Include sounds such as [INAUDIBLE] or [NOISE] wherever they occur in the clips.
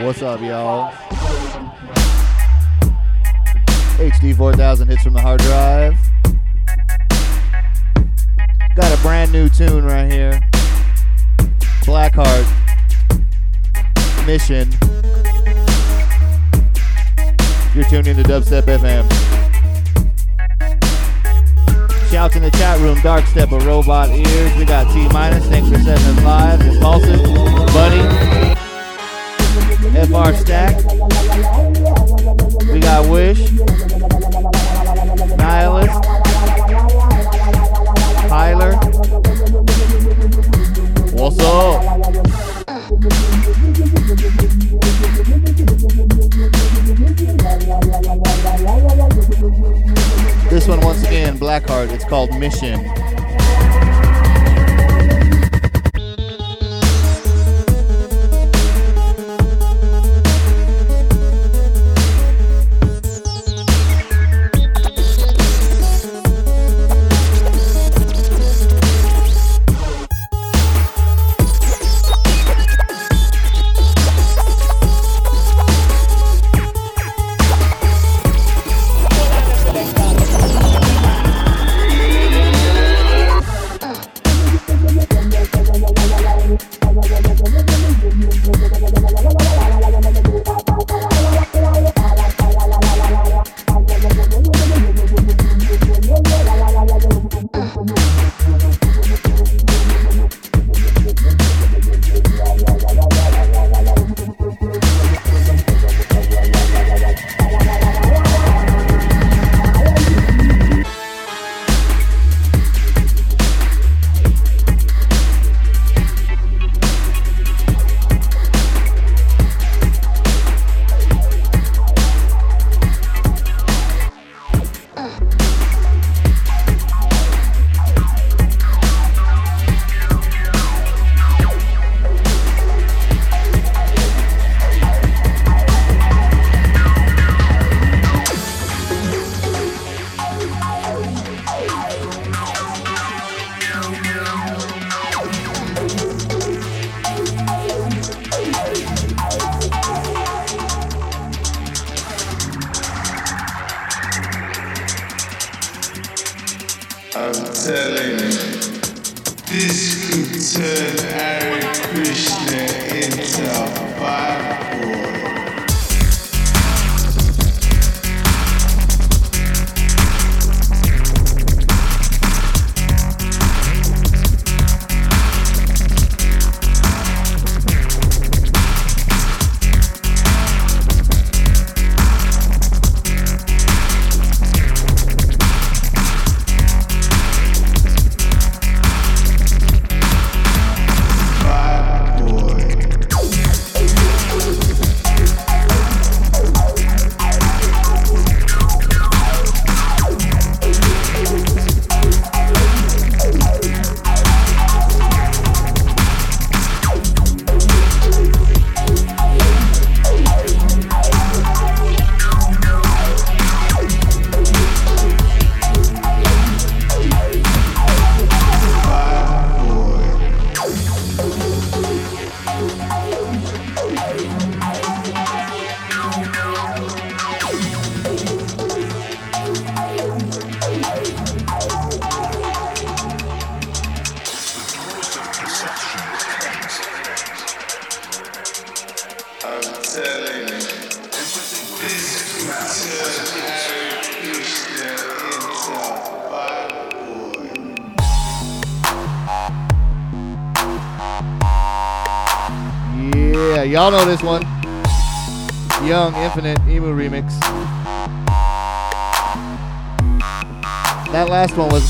What's up, y'all? HD 4000 hits from the hard drive. Got a brand new tune right here. Blackheart. Mission. You're tuned into Dubstep FM. Shouts in the chat room, Dark Step of Robot Ears. We got T minus, thanks for setting us live. Impulsive, Bunny, FR Stack. We got Wish, Nihilist, Tyler. What's up? This one, once again, Blackheart. It's called Mission.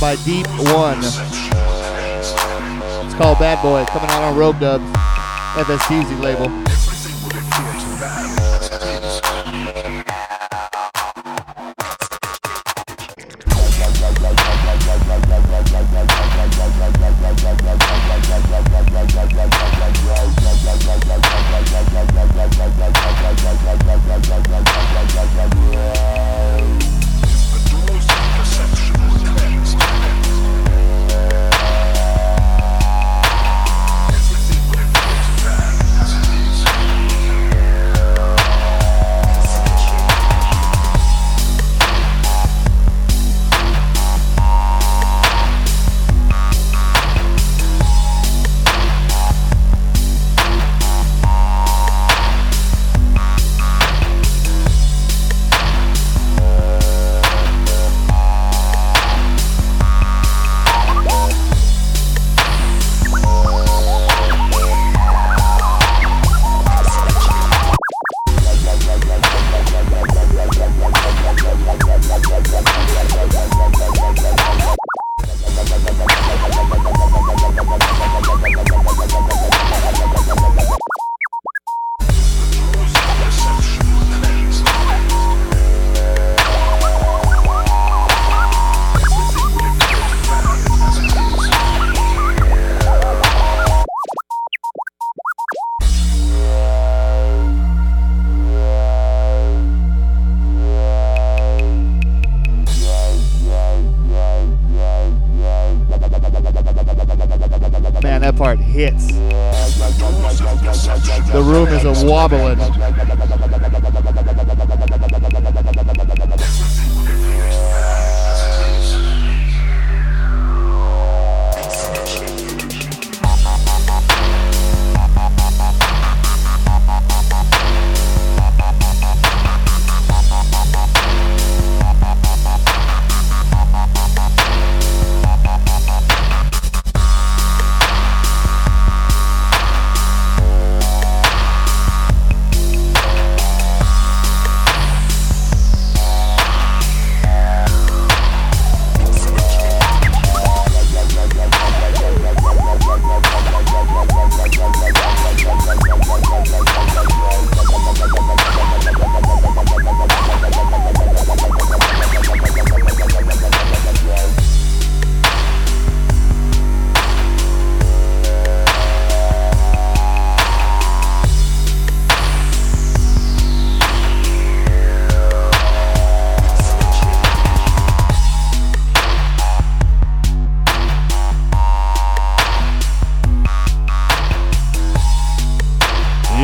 By Deep One. It's called Bad Boy, coming out on Rogue Dubs, FSTZ label.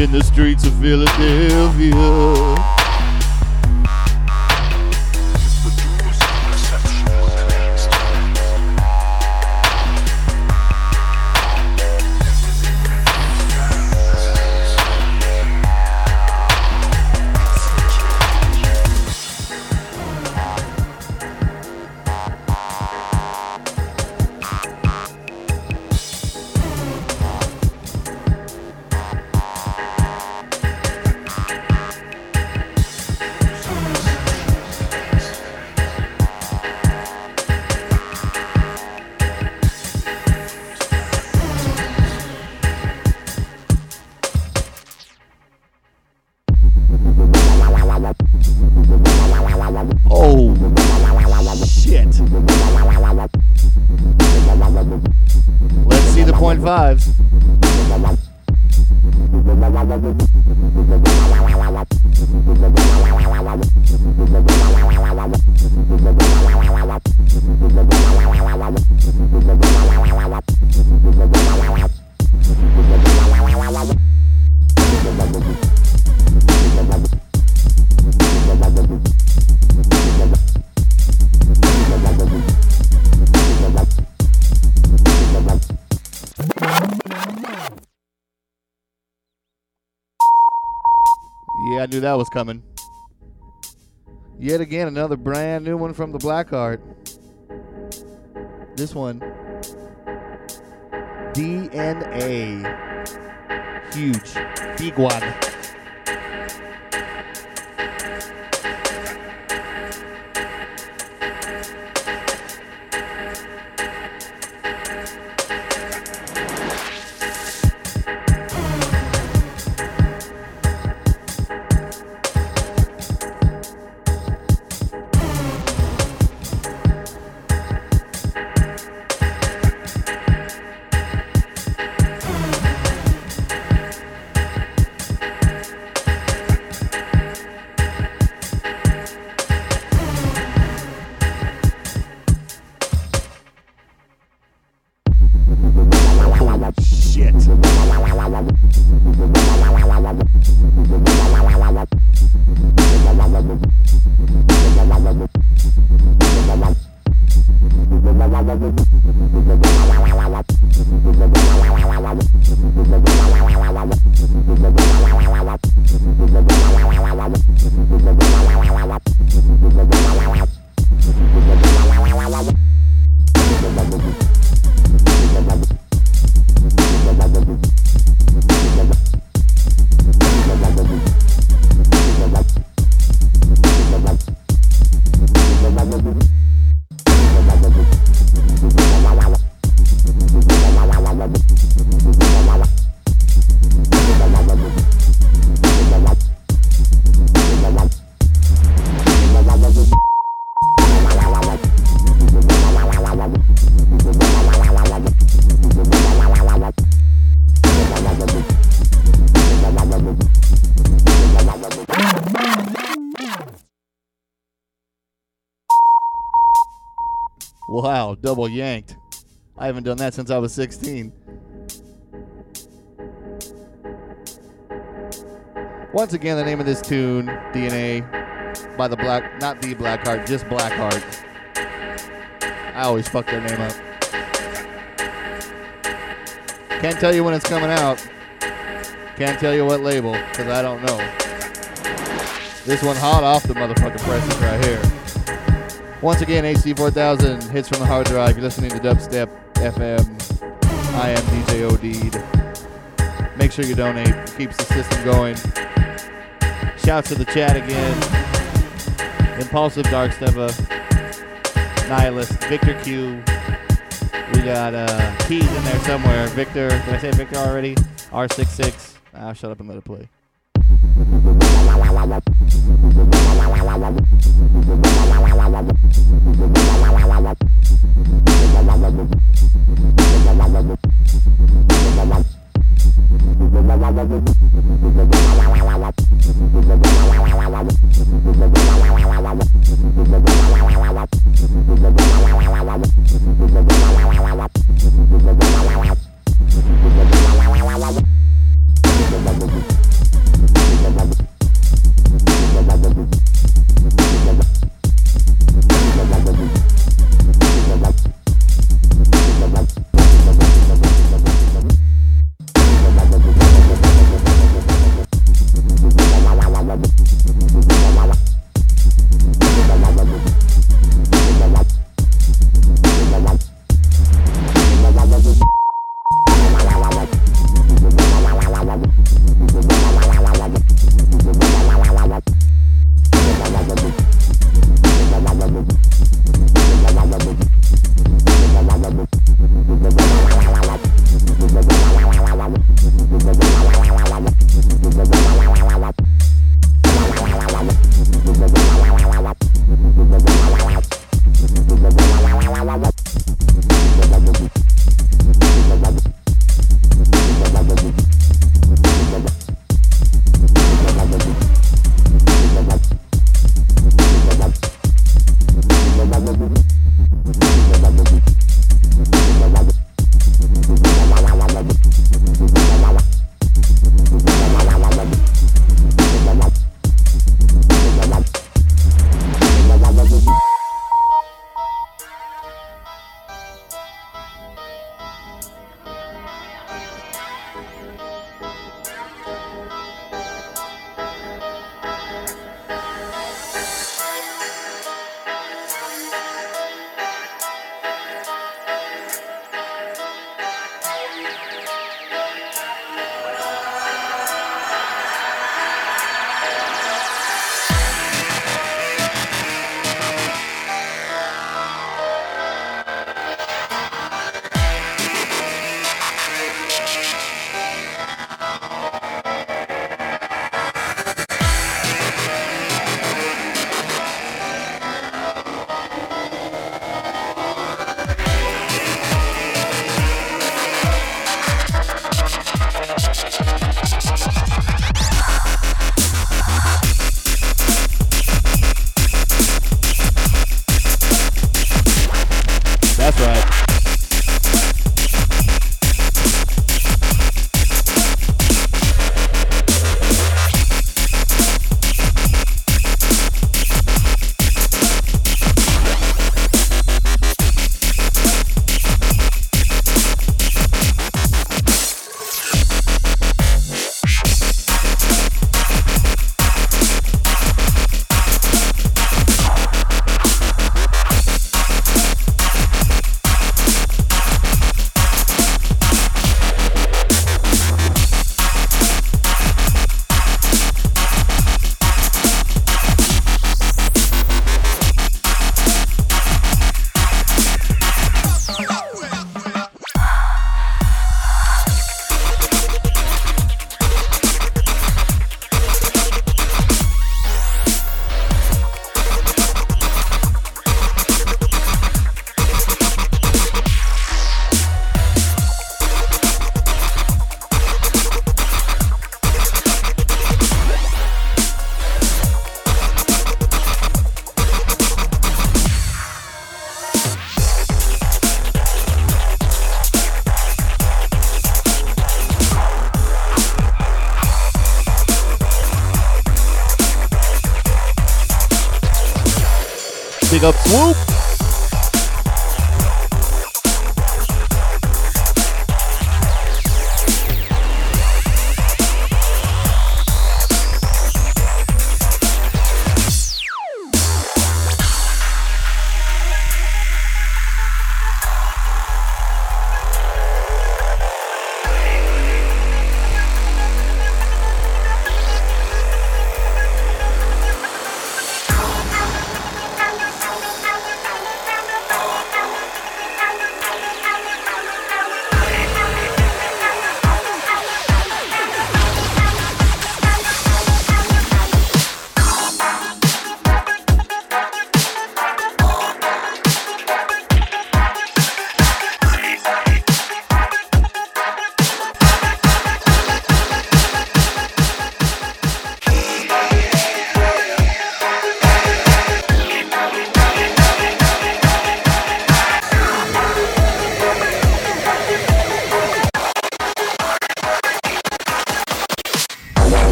In the streets of Philadelphia. Was coming. Yet again, another brand new one from the Black Blackheart. This one, DNA. Huge. Big one. double yanked. I haven't done that since I was 16. Once again, the name of this tune, DNA, by the Black, not the Blackheart, just Blackheart. I always fuck their name up. Can't tell you when it's coming out. Can't tell you what label, because I don't know. This one hot off the motherfucking presses right here. Once again, HD 4000 hits from the hard drive. You're listening to Dubstep FM. I am DJ O'Deed. Make sure you donate. It keeps the system going. Shouts to the chat again. Impulsive Dark Stepper. Nihilist. Victor Q. We got uh, keys in there somewhere. Victor, did I say Victor already? R66. Ah, shut up and let it play. That's Thank you.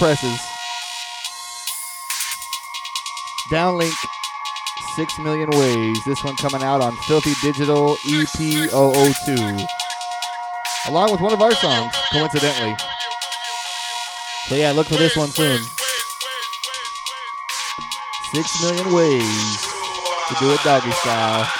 Presses. Downlink, 6 Million Ways. This one coming out on Filthy Digital E EP 002. Along with one of our songs, coincidentally. So yeah, look for this one soon. Six million ways to do it doggy style.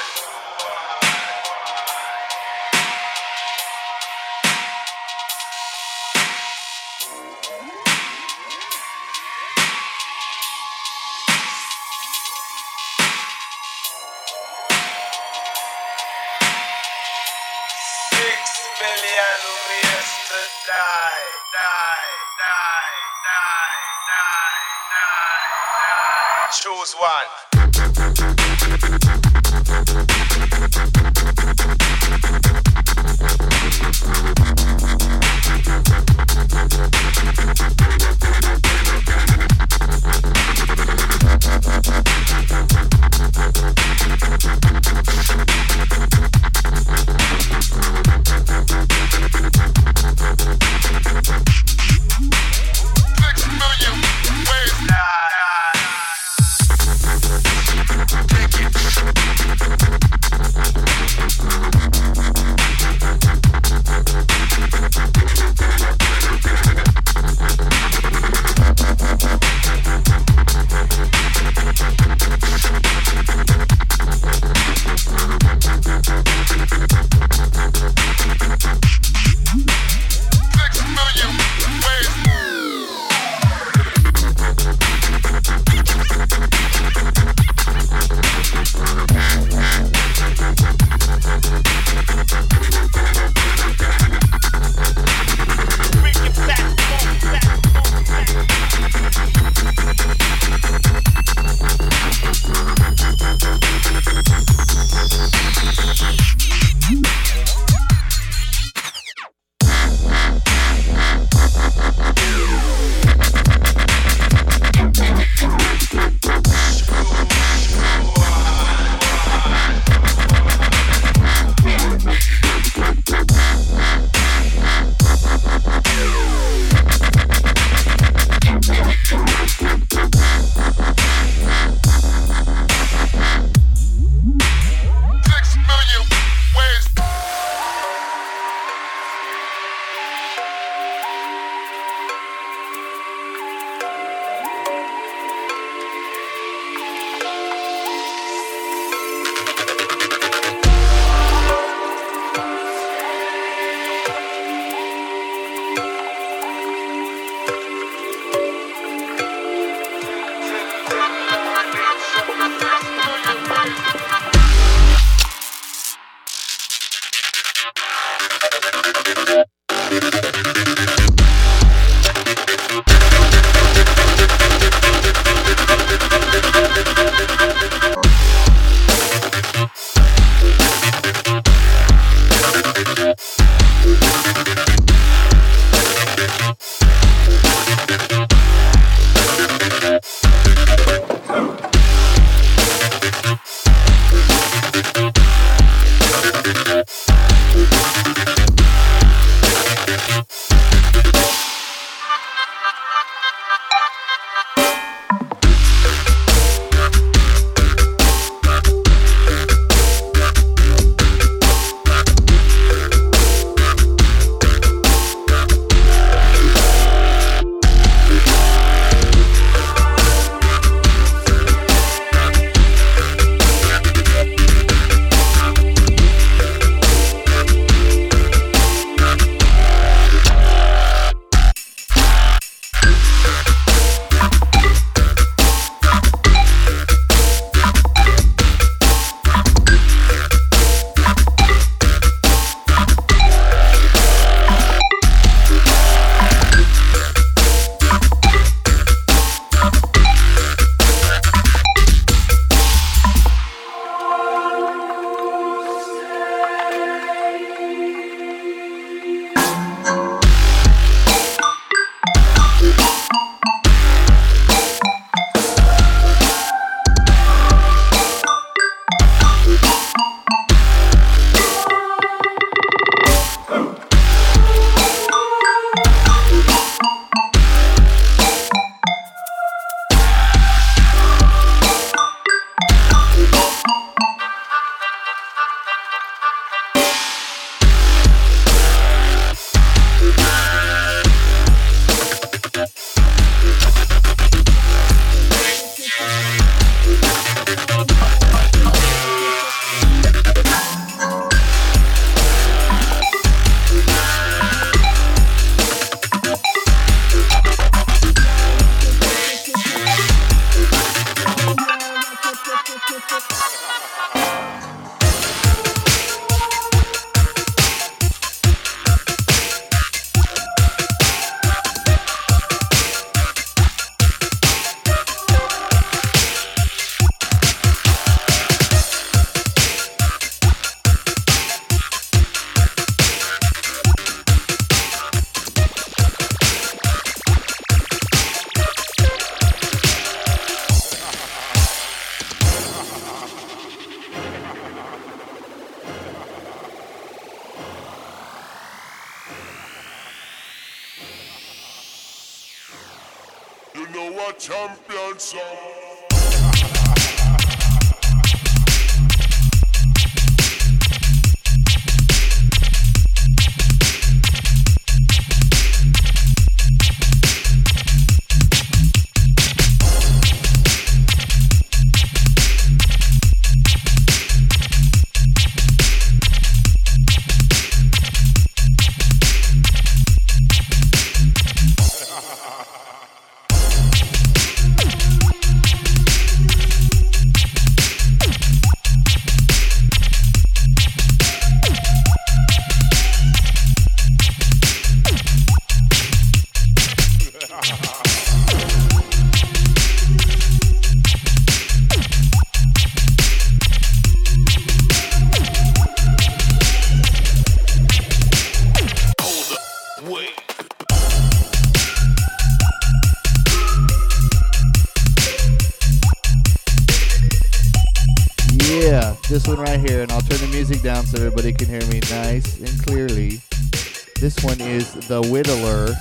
The Whittler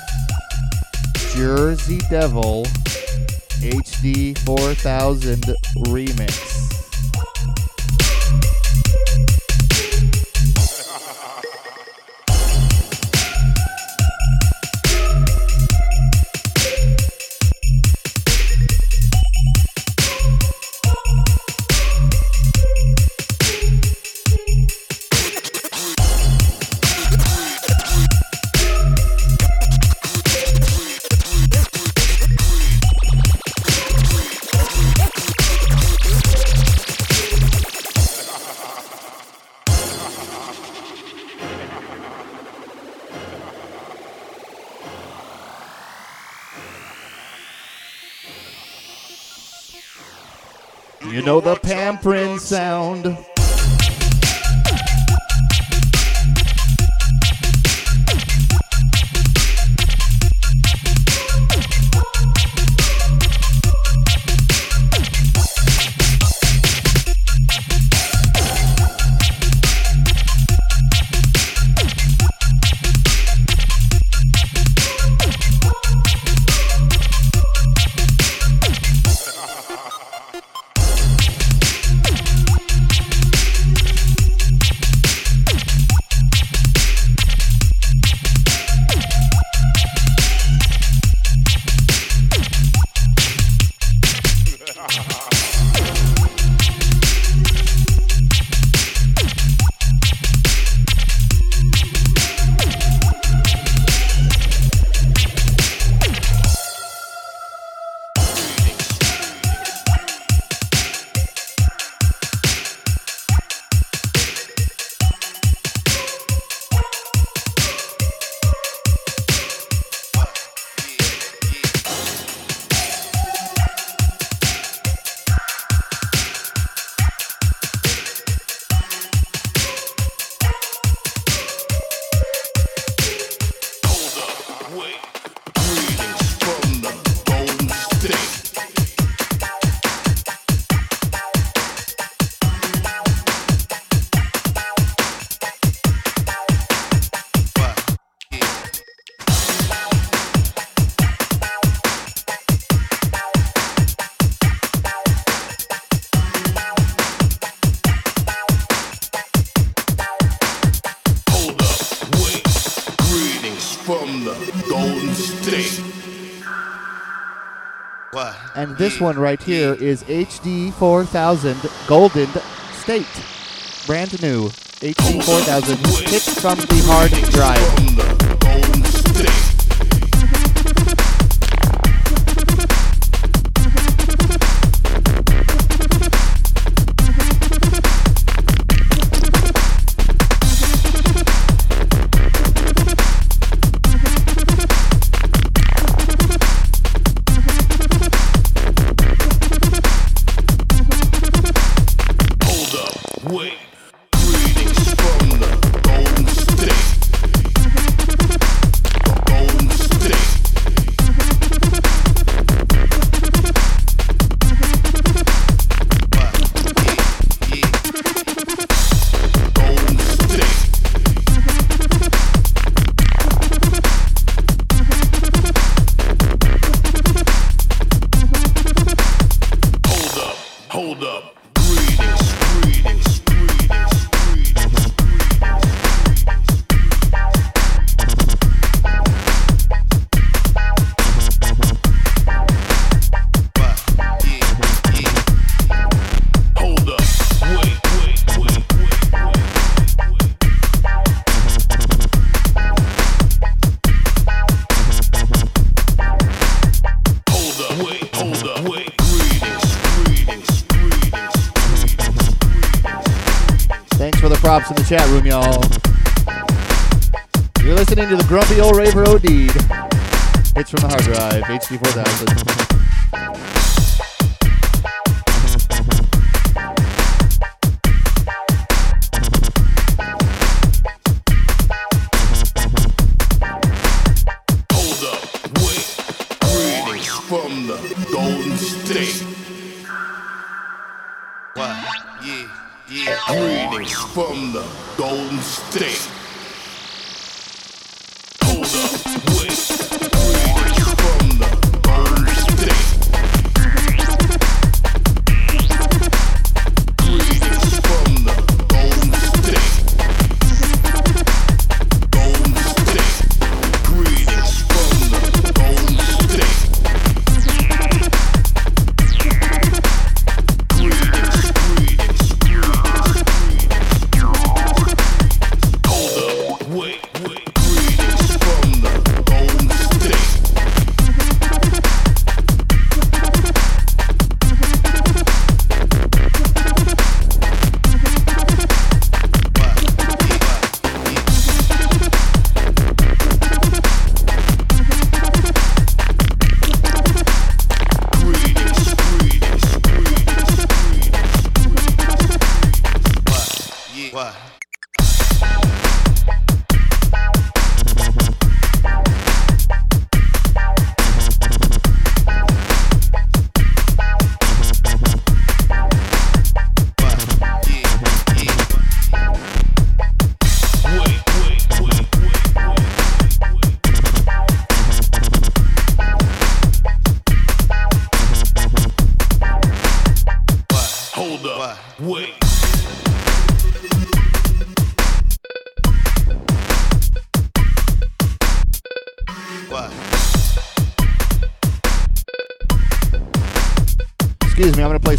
Jersey Devil HD 4000 remix. Sound. This one right here is HD 4000 Golden State. Brand new HD 4000 hits from the hard drive. chat room, y'all. You're listening to the Grumpy Old Raver O'Deed. It's from the hard drive, HD4000.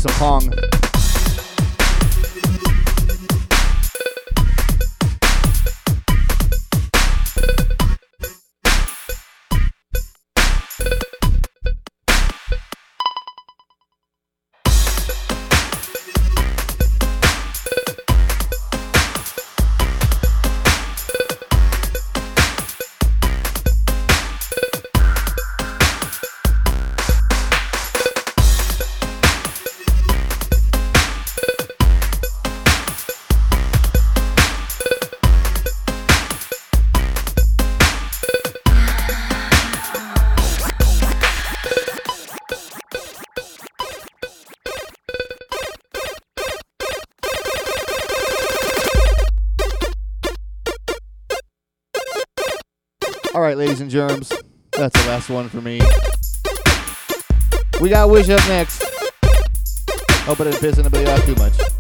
Ladies germs. That's the last one for me. We got Wish up next. Hope I didn't piss anybody off too much.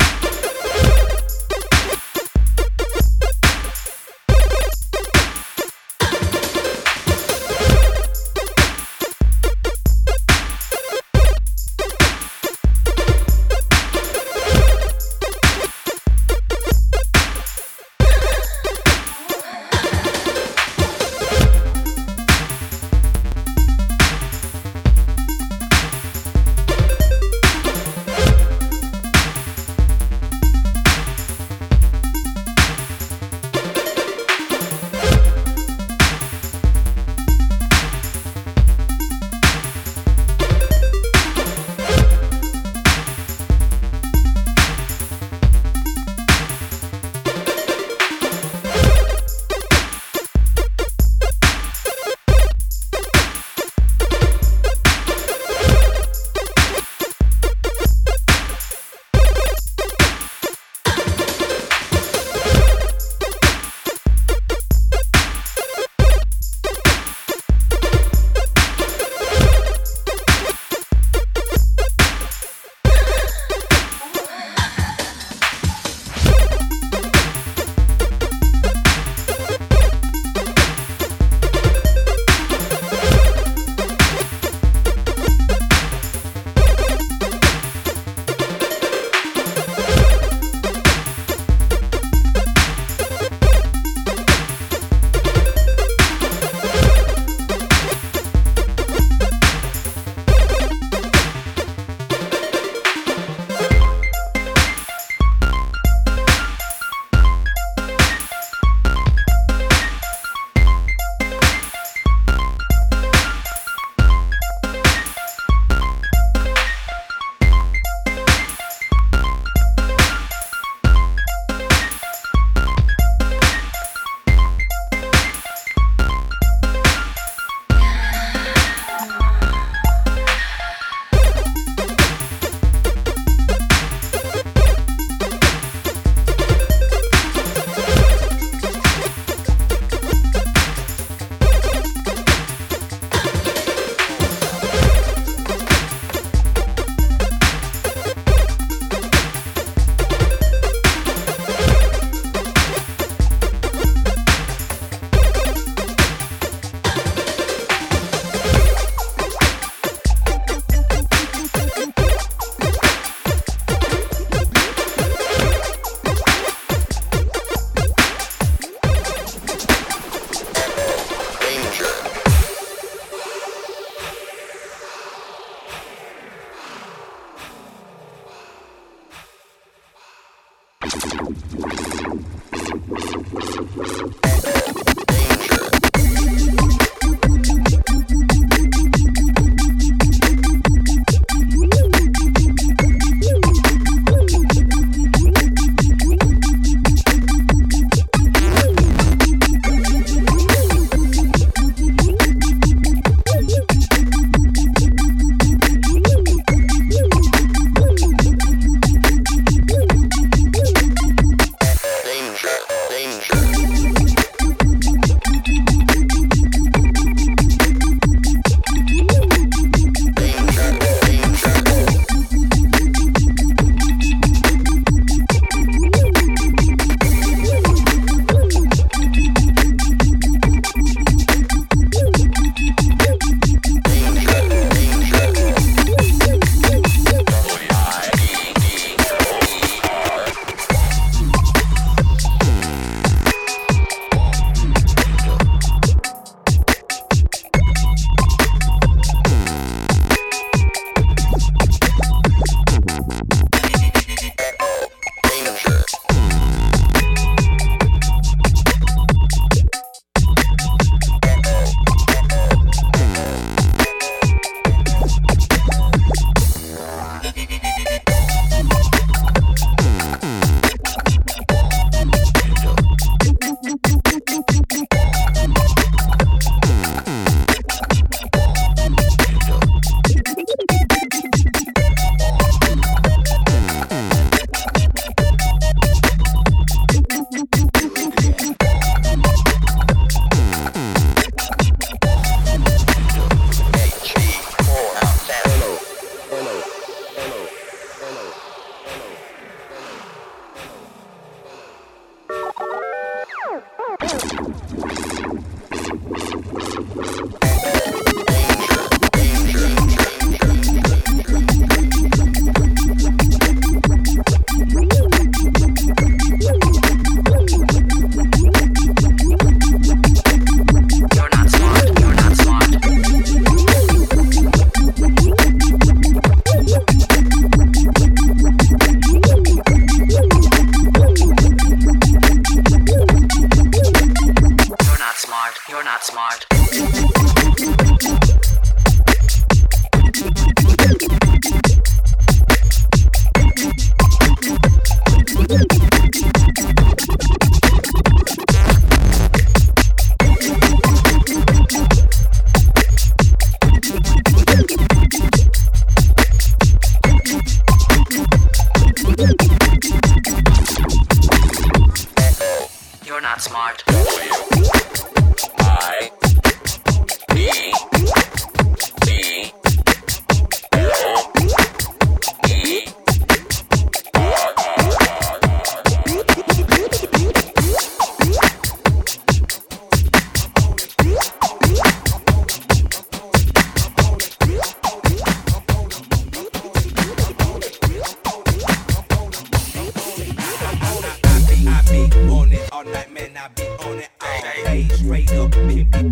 me.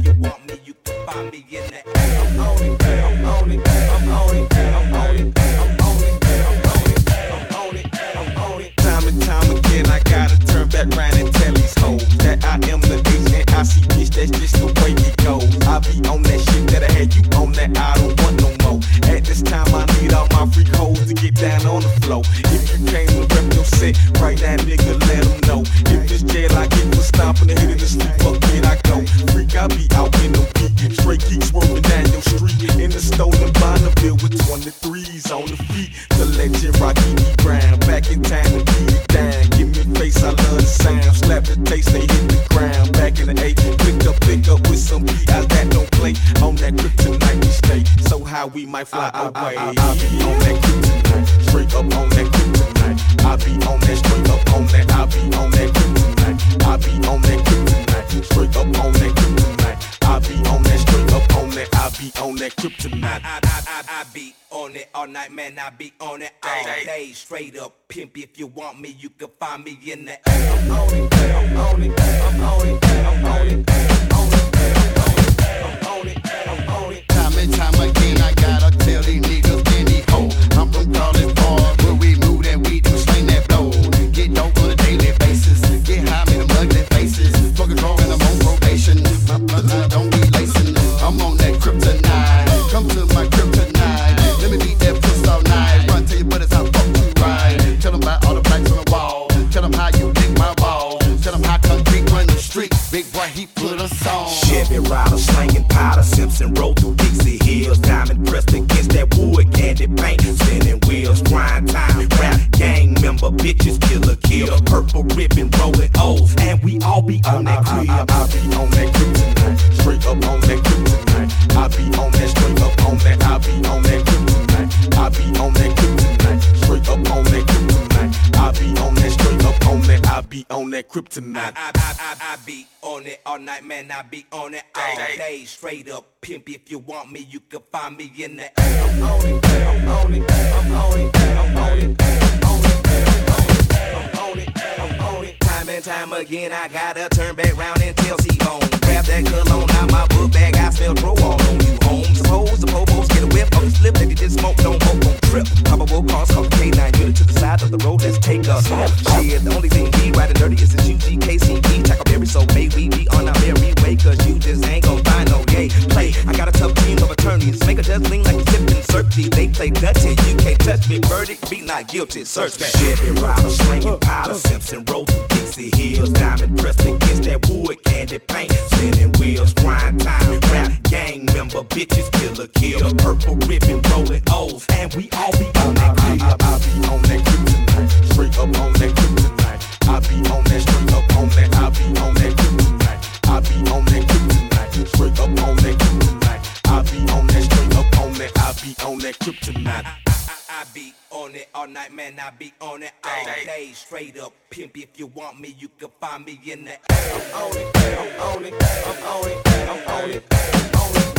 Where we move that we do sling that blow. Get dope on the I be on it all day. Straight up pimp. If you want me, you can find me in the I'm on it, I'm on it, I'm on it, I'm on it, I'm on it, I'm on it, I'm on it. Time and time again, I gotta turn back round and tell C on. Grab that cologne out my book bag, I smell throw all on you home. Suppose the popos get a whiff of the slip, if you just smoke, don't hope, don't trip. Probable cause, call side of the road, let's take us. Shit, the only thing we riding dirty is the UGK CD. Tackleberry, so may we be on our merry way, cause you just ain't gon' find no gay play. I got a tough team of attorneys, make a judge lean like a tip and certainty. They play Dutty, you can't touch me, verdict, be not guilty, search that. Chevy rider slinging powder. Simpson through Dixie Hills. Diamond pressed against that wood candy paint. Spinning wheels, grind time. Rap gang member, bitches, killer, kill. Purple ribbon, rolling O's. And we all be on that crib. I, I, I be on kryptonite. I, I, I be on it all night, man. I be on it all day. Straight up pimp. If you want me, you can find me in the I'm on it, I'm on it, I'm on it, I'm on it, I'm on it,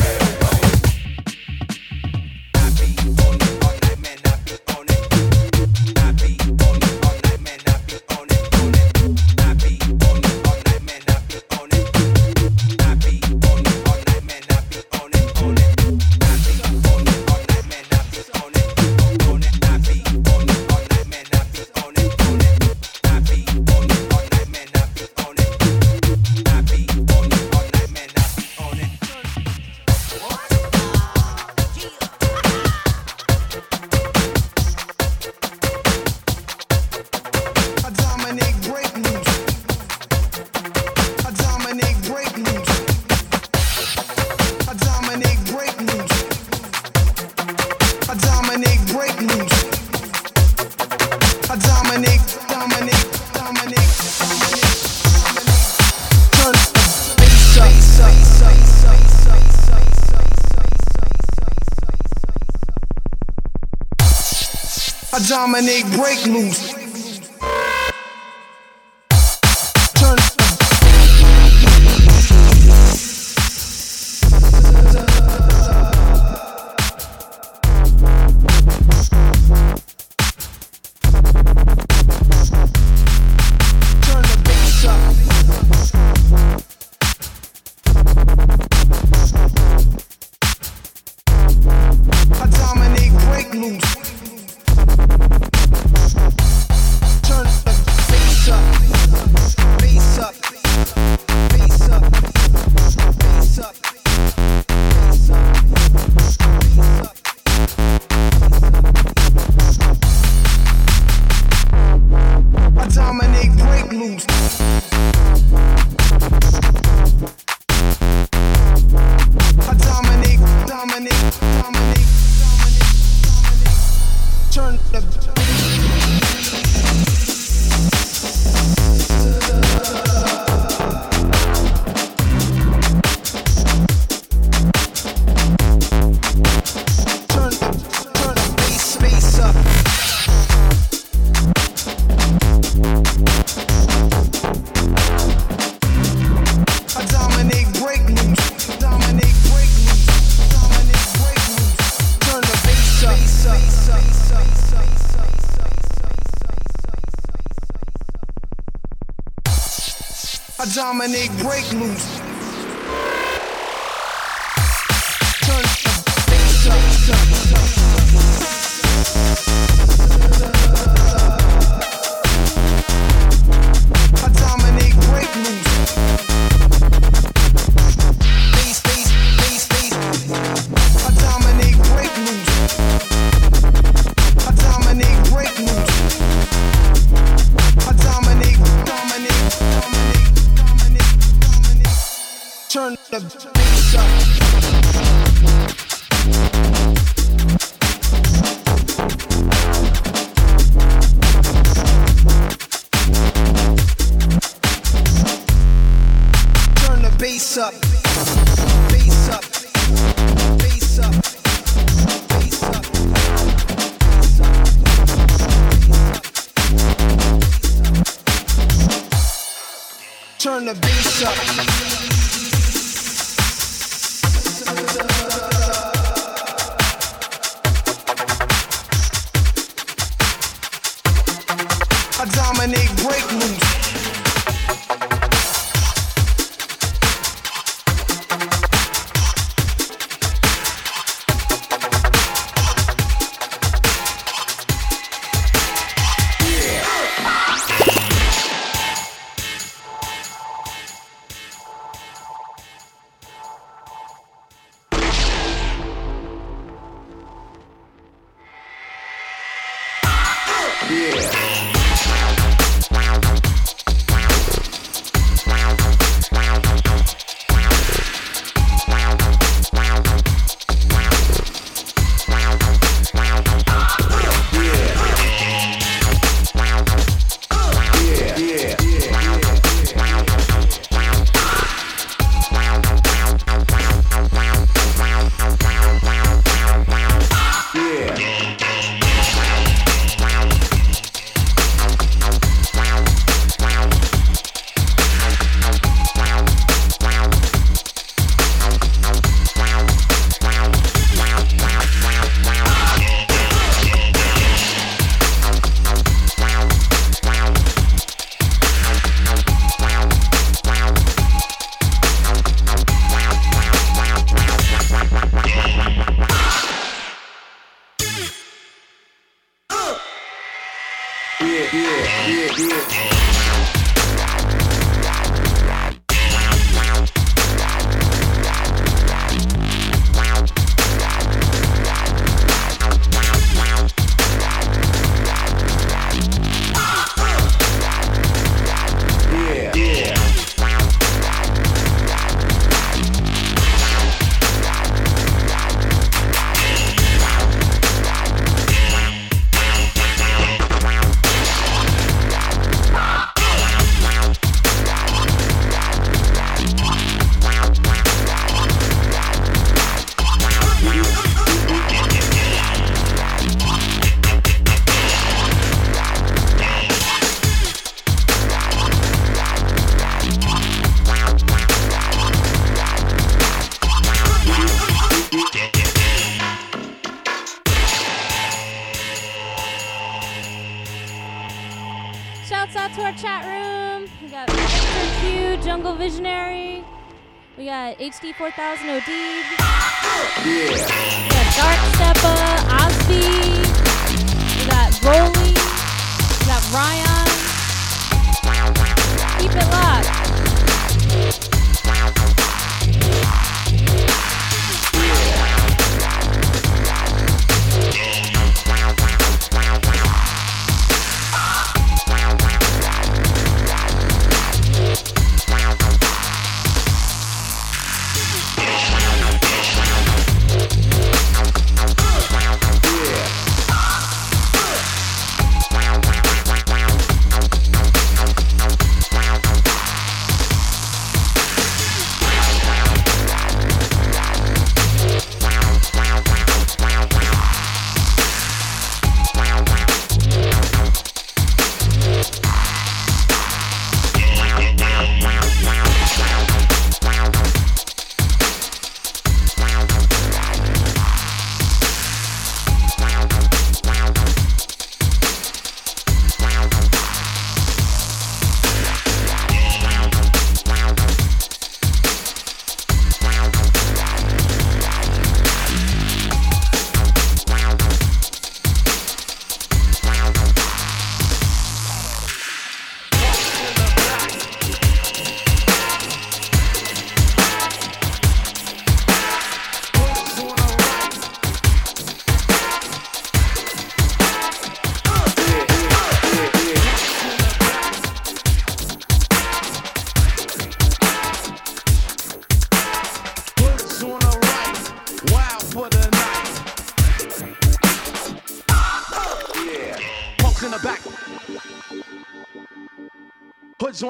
5,000 OD.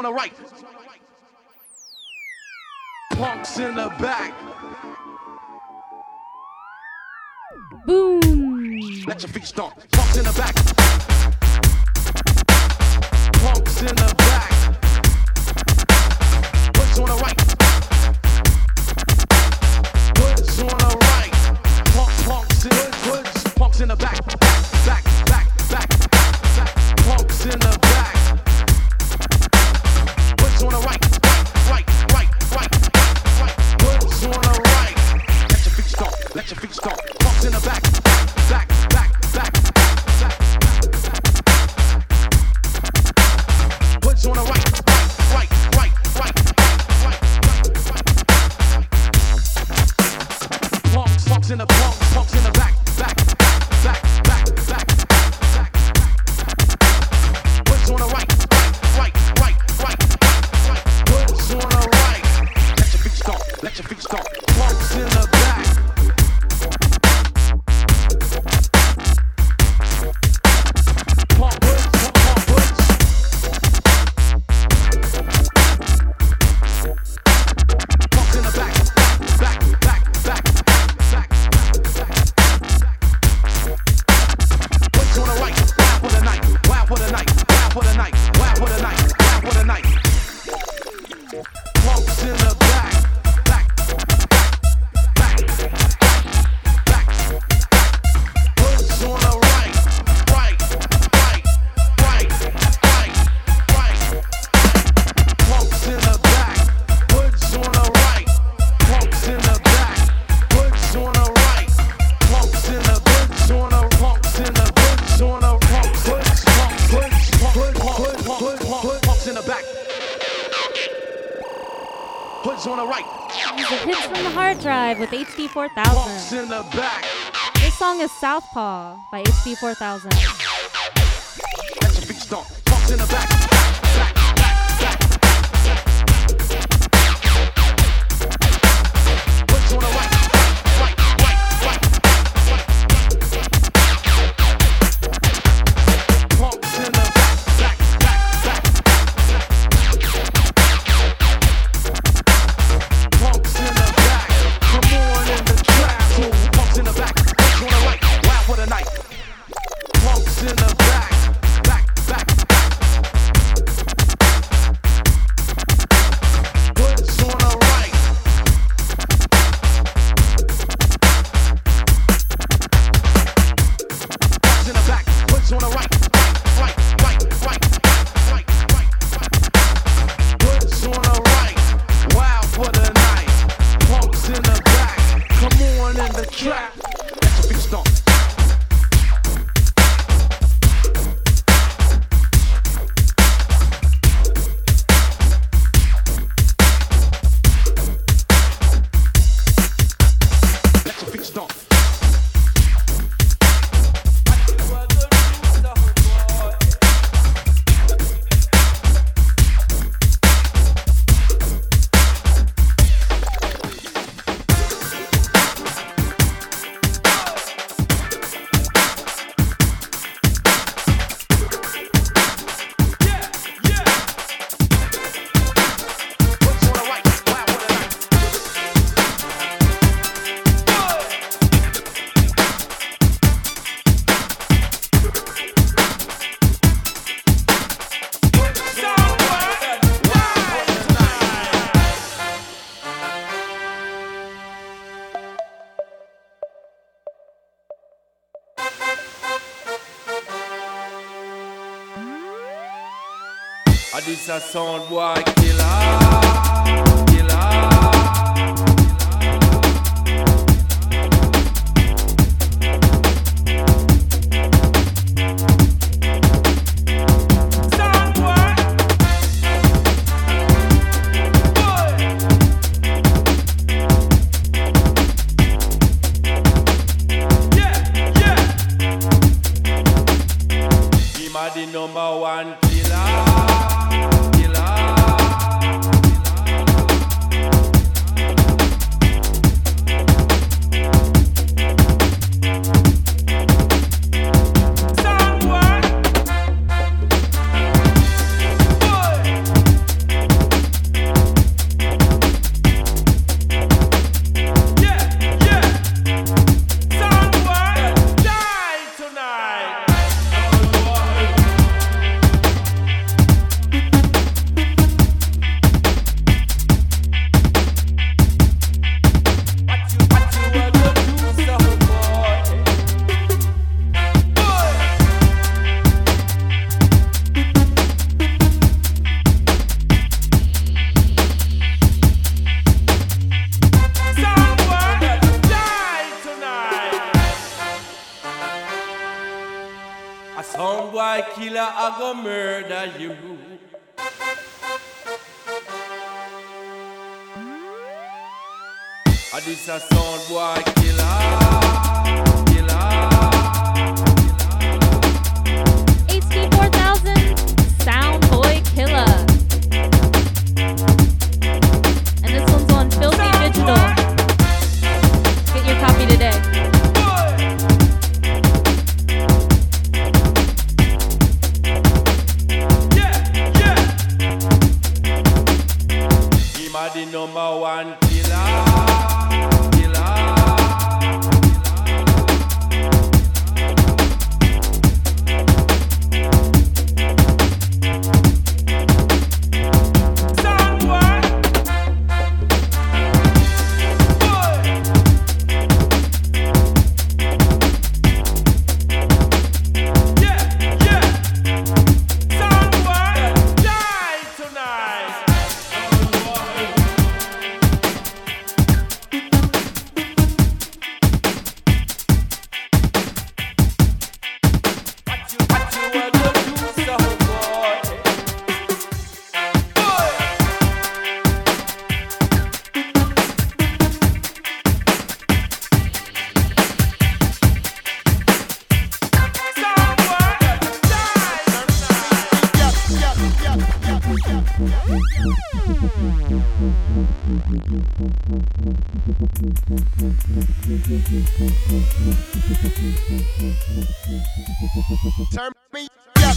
on the right. Punks in the back. Boom. Let your feet stomp. Punks in the back. Punks in the back. Punks on the right. Punks on the right. Punks, punks in, punks in the back. thousand. a sound boy. Turn me up,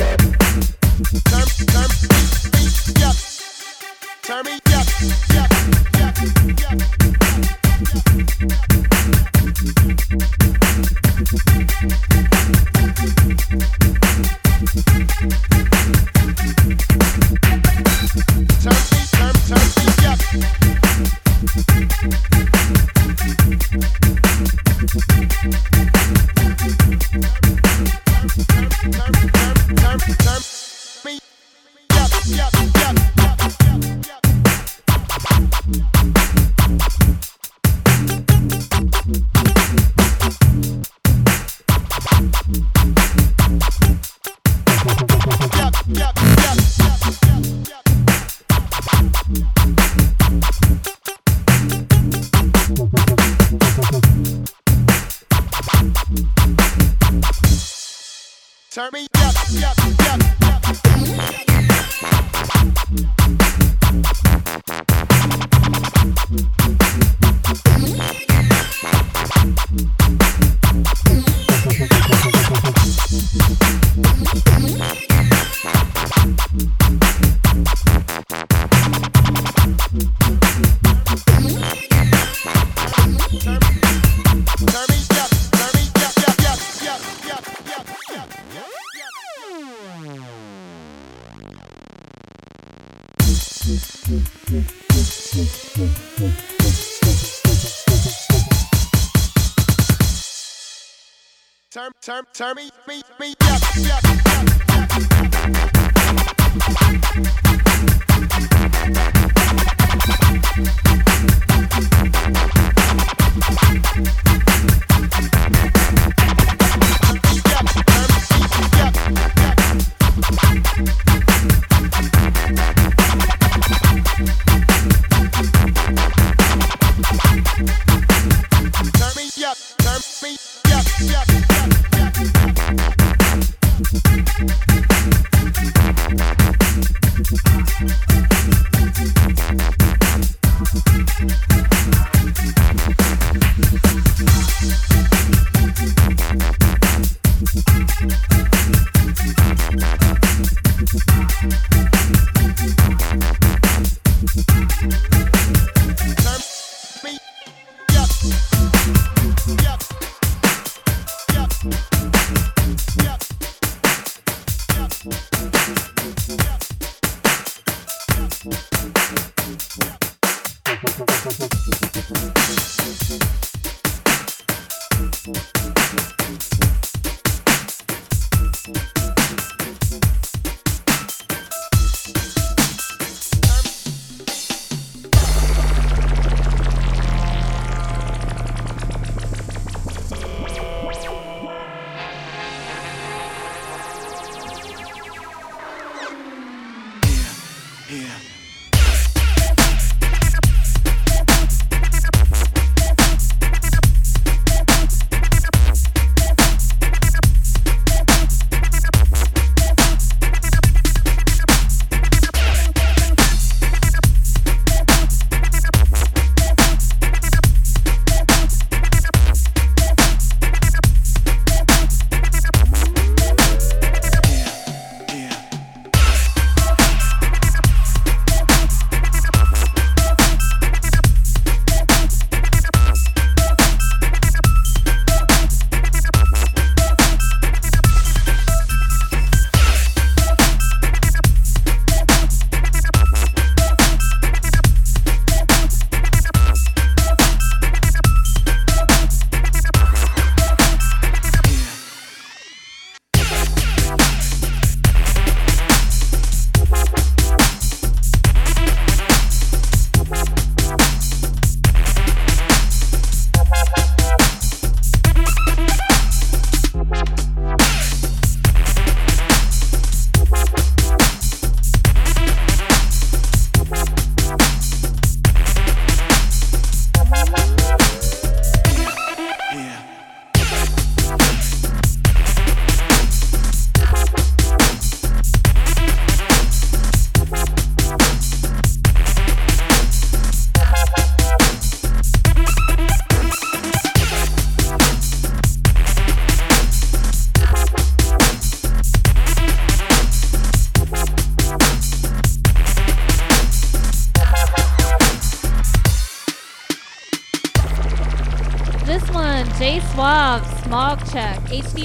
up. Peace.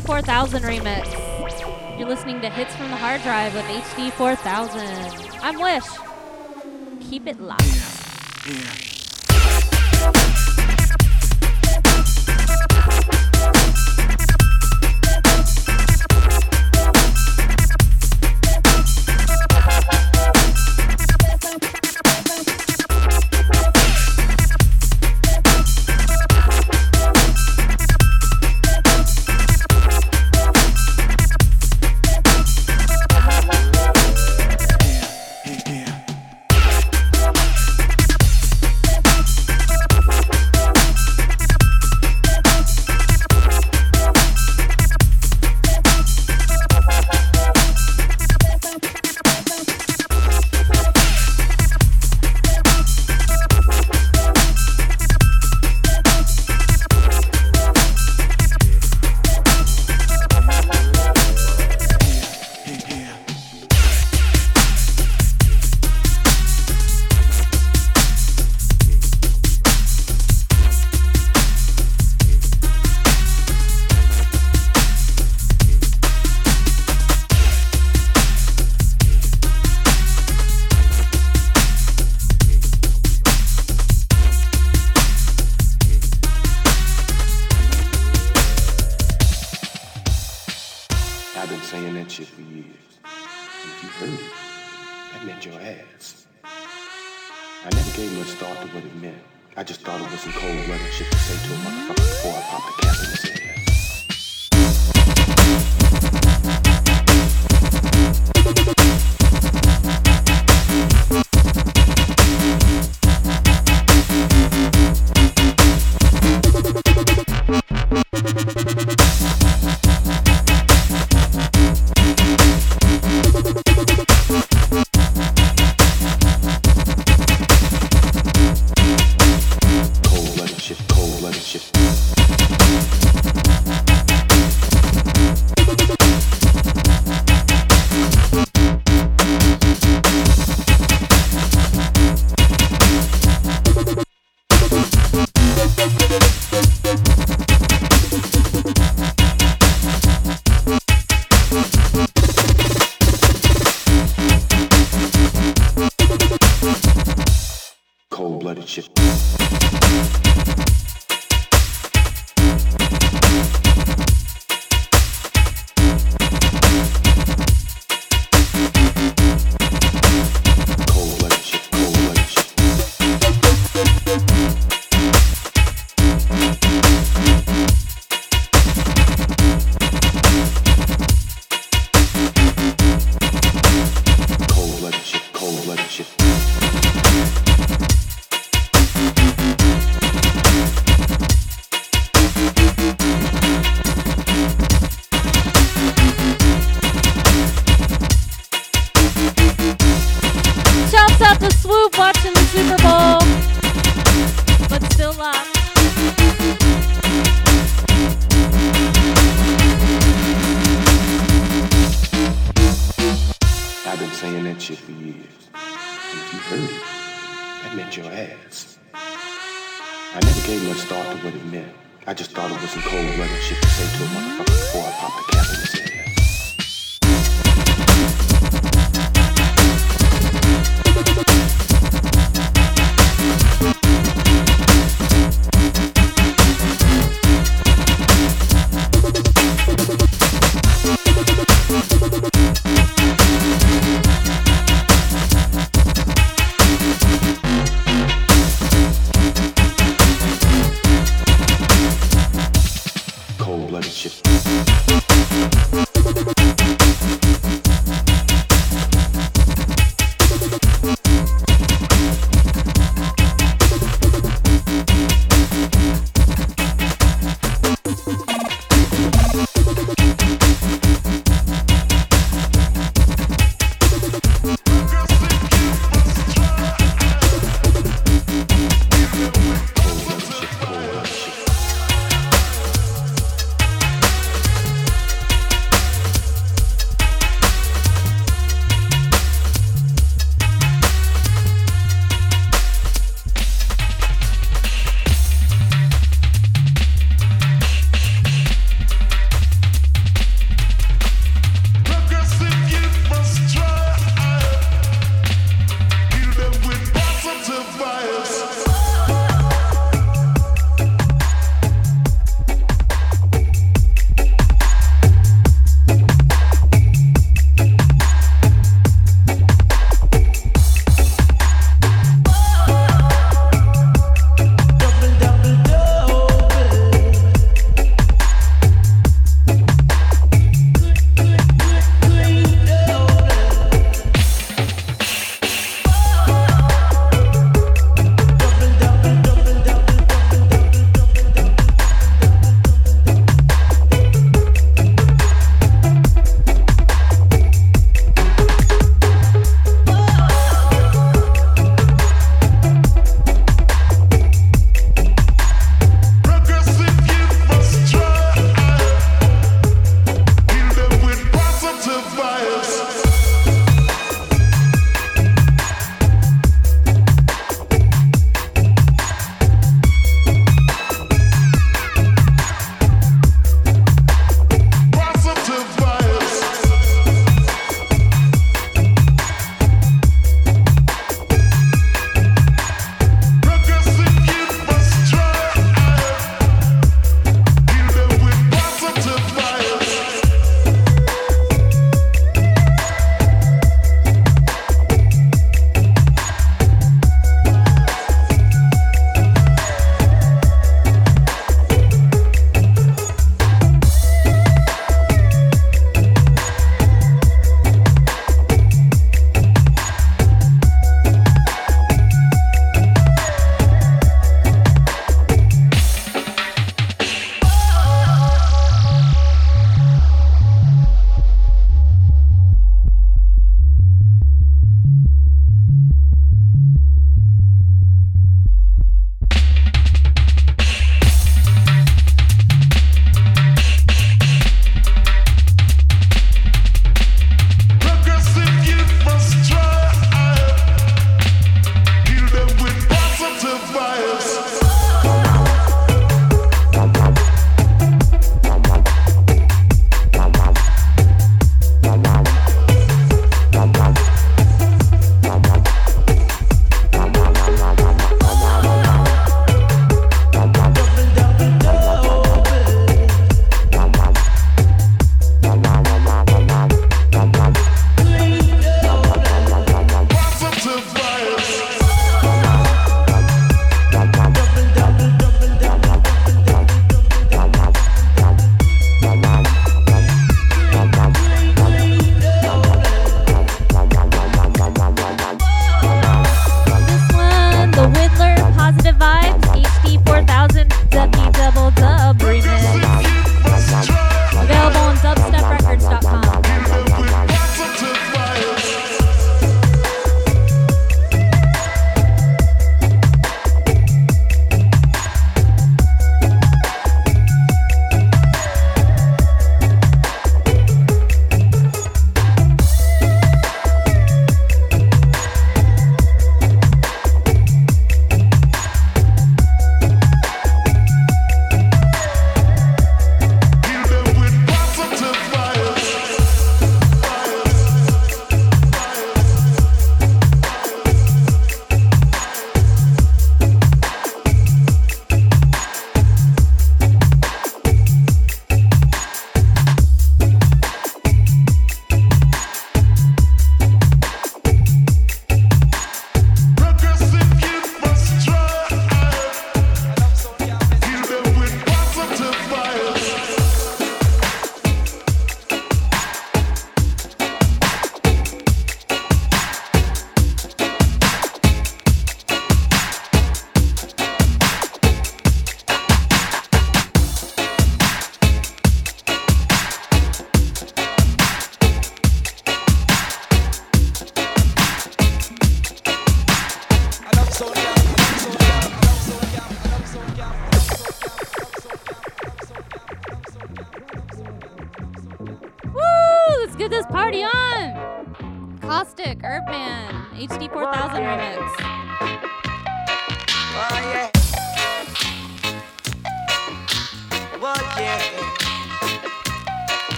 64,000 remix. You're listening to Hits from the Hard Drive with HD4000.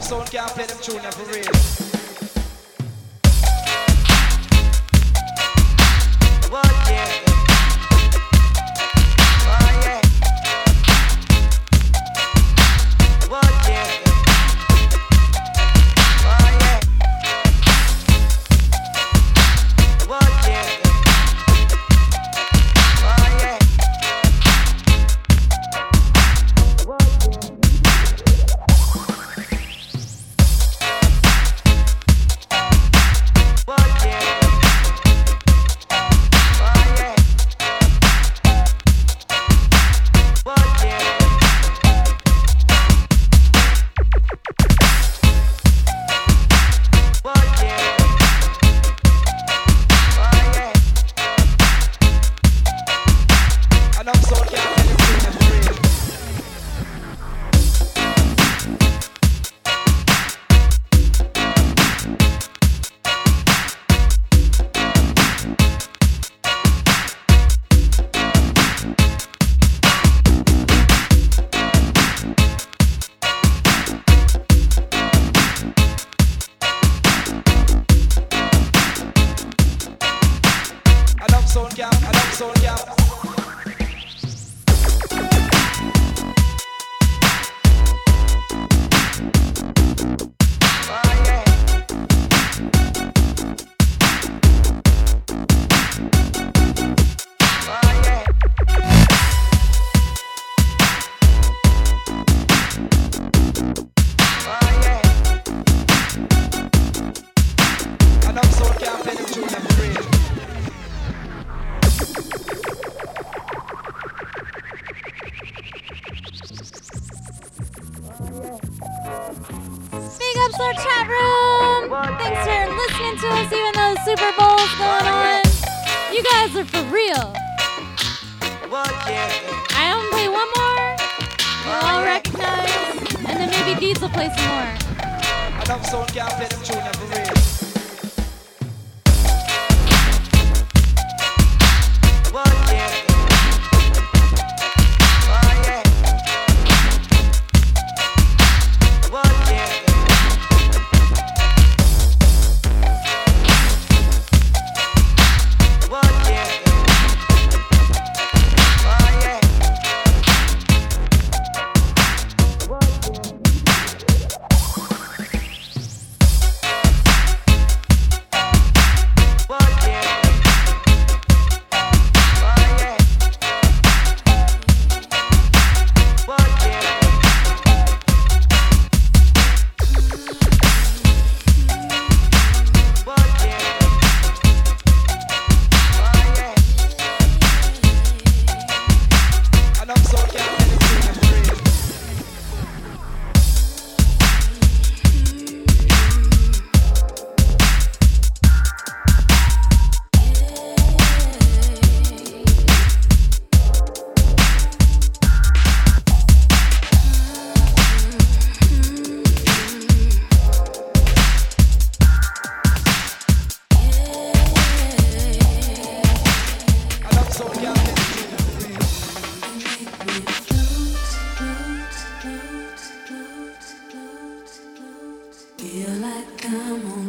Sound can't play them tune for real. Feel on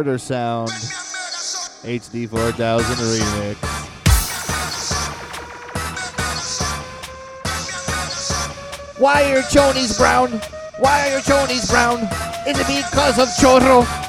Murder Sound, HD 4000 remix. Why are your chonies brown? Why are your chonies brown? Is it because of chorro?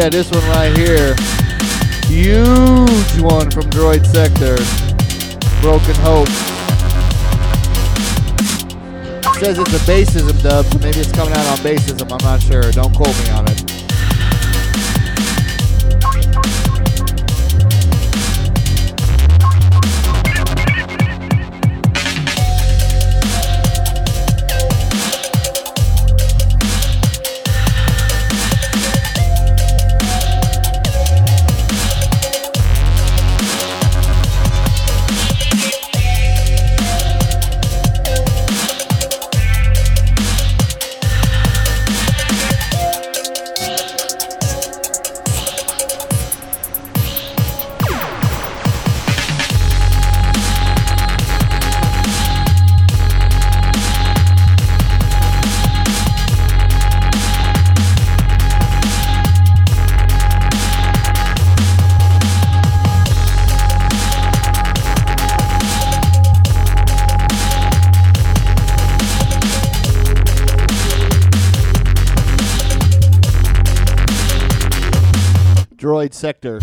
Yeah, this one right here. Huge one from Droid Sector. Broken Hope. Says it's a bassism dub, so maybe it's coming out on bassism. I'm not sure. Don't quote me on it. Sector.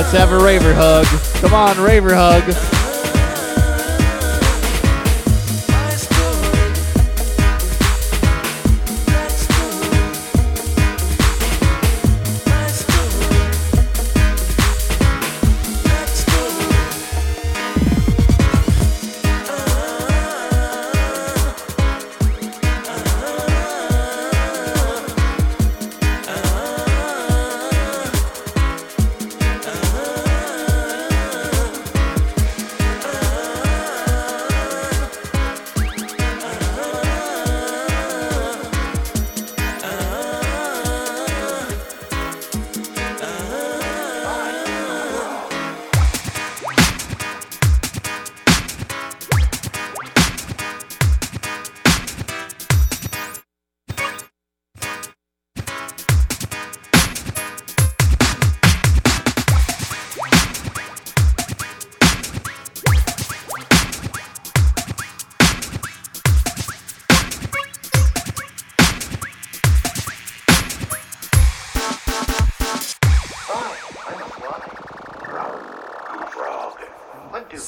Let's have a raver hug. Come on, raver hug.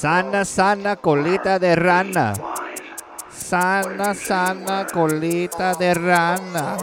Sana, sana colita de rana. Sana, sana colita de rana.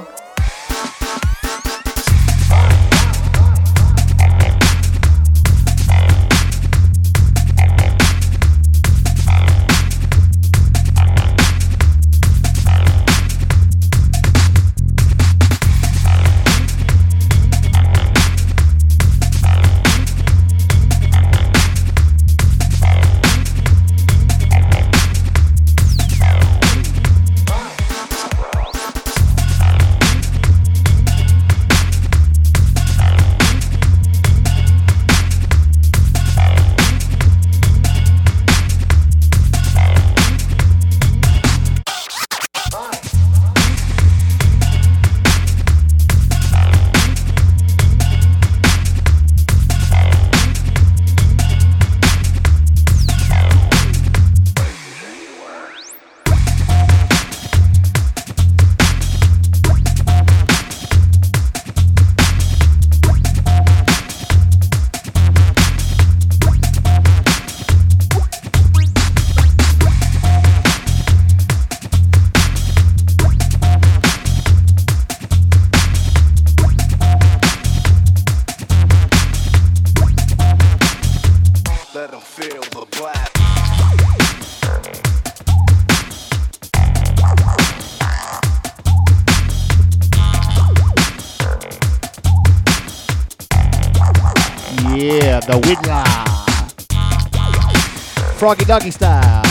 Froggy Doggy style.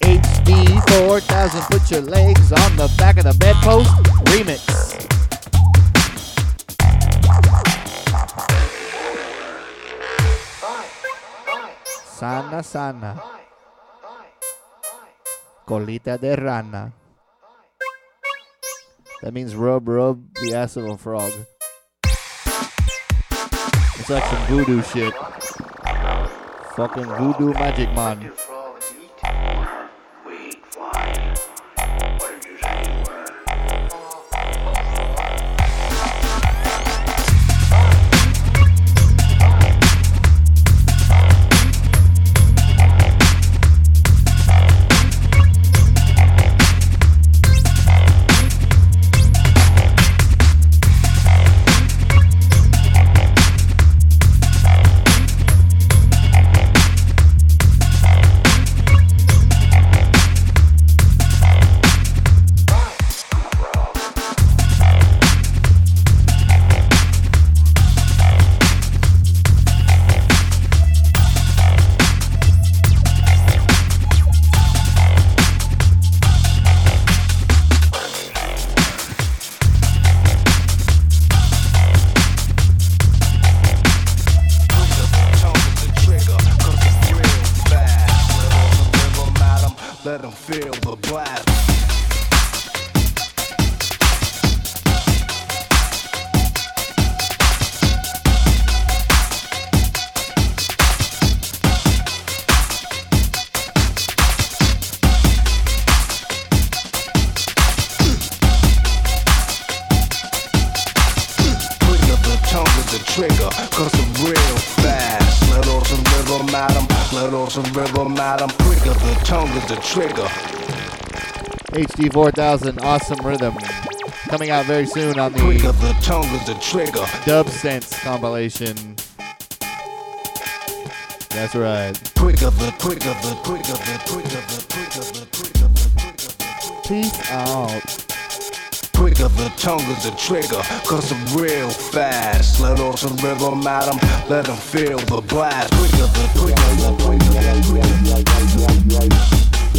HD 4000, put your legs on the back of the bedpost. Remix. Sana, sana. Colita de rana. That means rub, rub the ass of a frog. It's like some voodoo shit. Fucking voodoo magic, man. D4000 Awesome Rhythm. Coming out very soon on the, the, tongue is the trigger. Dub Sense compilation. That's right. Quicker the quicker the quicker the quicker the quicker the quicker the quicker the Peace out quicker, the tongue is the trigger, cause I'm real fast. the off the rhythm, madam, let them feel the blast. Quicker, the quicker, the quicker, the quicker.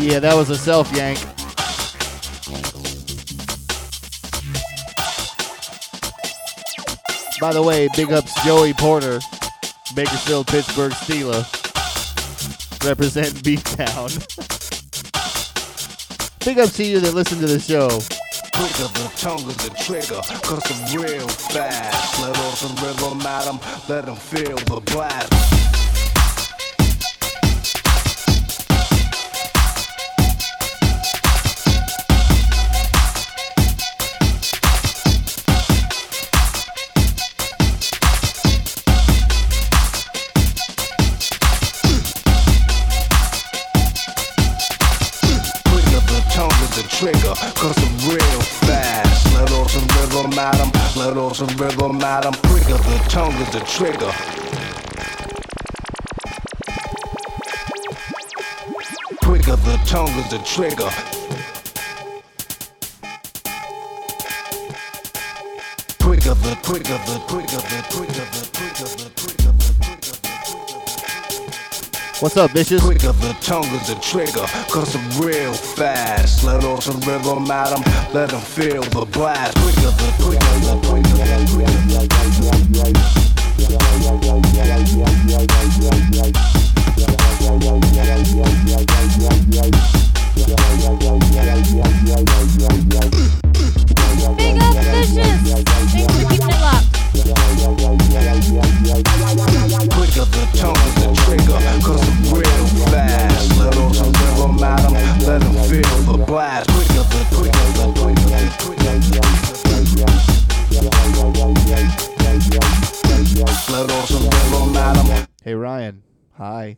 Yeah, that was a self yank. By the way, big ups Joey Porter, Bakersfield, Pittsburgh Steeler. Represent B-Town. [LAUGHS] big ups to you that listen to the show. The tongue the trigger. Real fast. Let off some rhythm. Let 'em feel the blast. Let off some rhythm 'em. Quicker, the tongue is the trigger. Quicker, the tongue is the trigger. Quicker, the quicker, the quicker, the quicker, the quicker, the quicker, the quicker. What's up, bitches? Quicker, the tongue is the trigger. Cause I'm real fast. Let off some rhythm at 'em. Let 'em feel the blast. Quicker, the quicker, the quicker, Big up vicious. Thanks for keeping it locked. Hey, Ryan. Hi.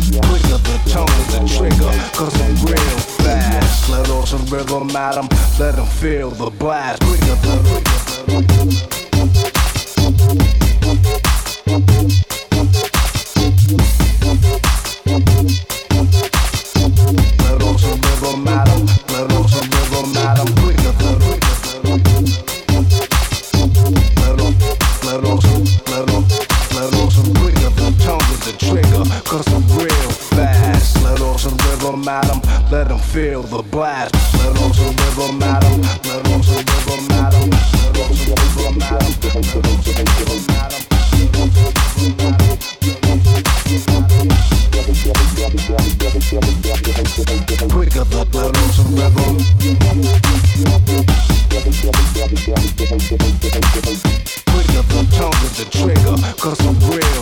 Quicker, the tongue is the trigger. Cause I'm real fast. Let off some rhythm at 'em. Let 'em feel the blast. Quicker, the feel the blast. Let off some 'em. Let at 'em. Let at 'em. Let at 'em. Quicker, the rhythm. Quicker, tongue the trigger. Cause I'm real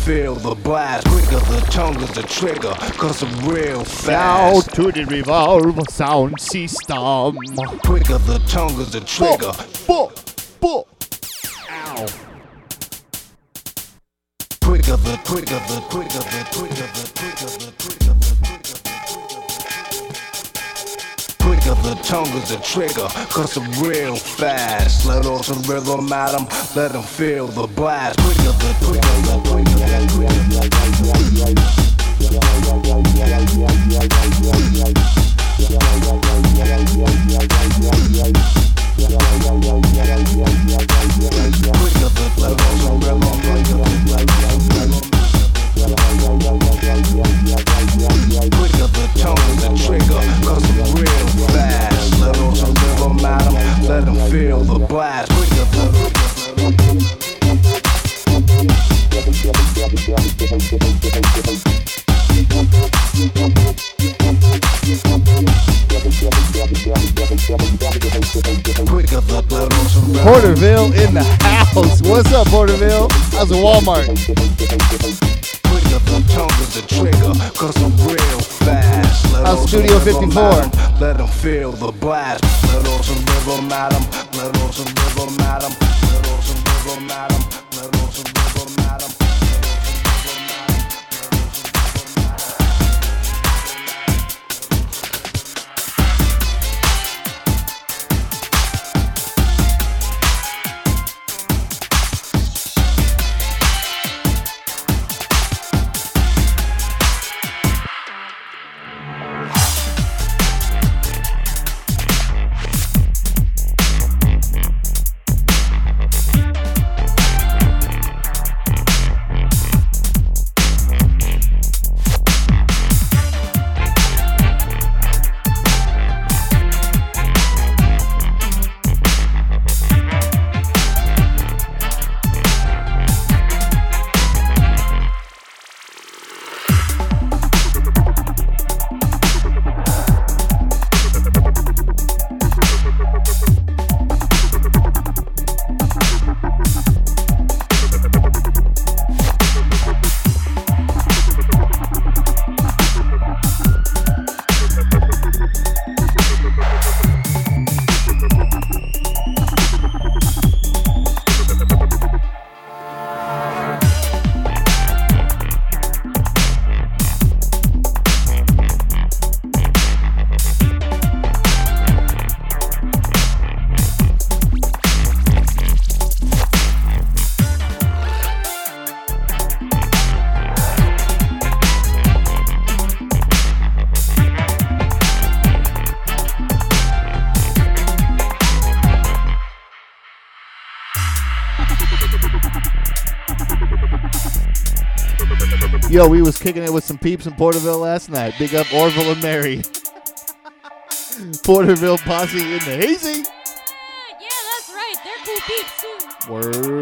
feel the blast. Quicker, the tongue is the trigger. Cause I'm real fast. to the Revolve sound system. Quicker, the tongue is the trigger. Bo, bo. Ow. Quicker, the quicker, the quicker, the quicker, the quicker, the tongue is the trigger, cause I'm real fast. Let off some rhythm at 'em, let 'em feel the blast. Quicker the, quicker the, quicker the, quicker the, Porterville in the house. What's up, Porterville? How's the Walmart? The tongue the trigger, cause I'm real fast. Let off Studio 54? at 'em, Let 'em feel the blast. Let off some rhythm at let off some rhythm at let off some rhythm at Yo, we was kicking it with some peeps in Porterville last night. Big up Orville and Mary. [LAUGHS] Porterville posse in the hazy. Yeah, that's right. They're cool peeps too. Word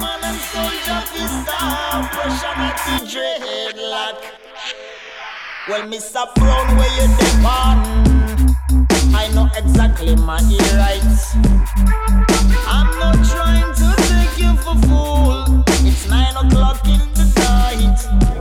man and soldier vista, pressure at the dreadlock. Well, Mr. Brown, where you depend? I know exactly my ear rights. I'm not trying to take you for fool. It's nine o'clock in the night.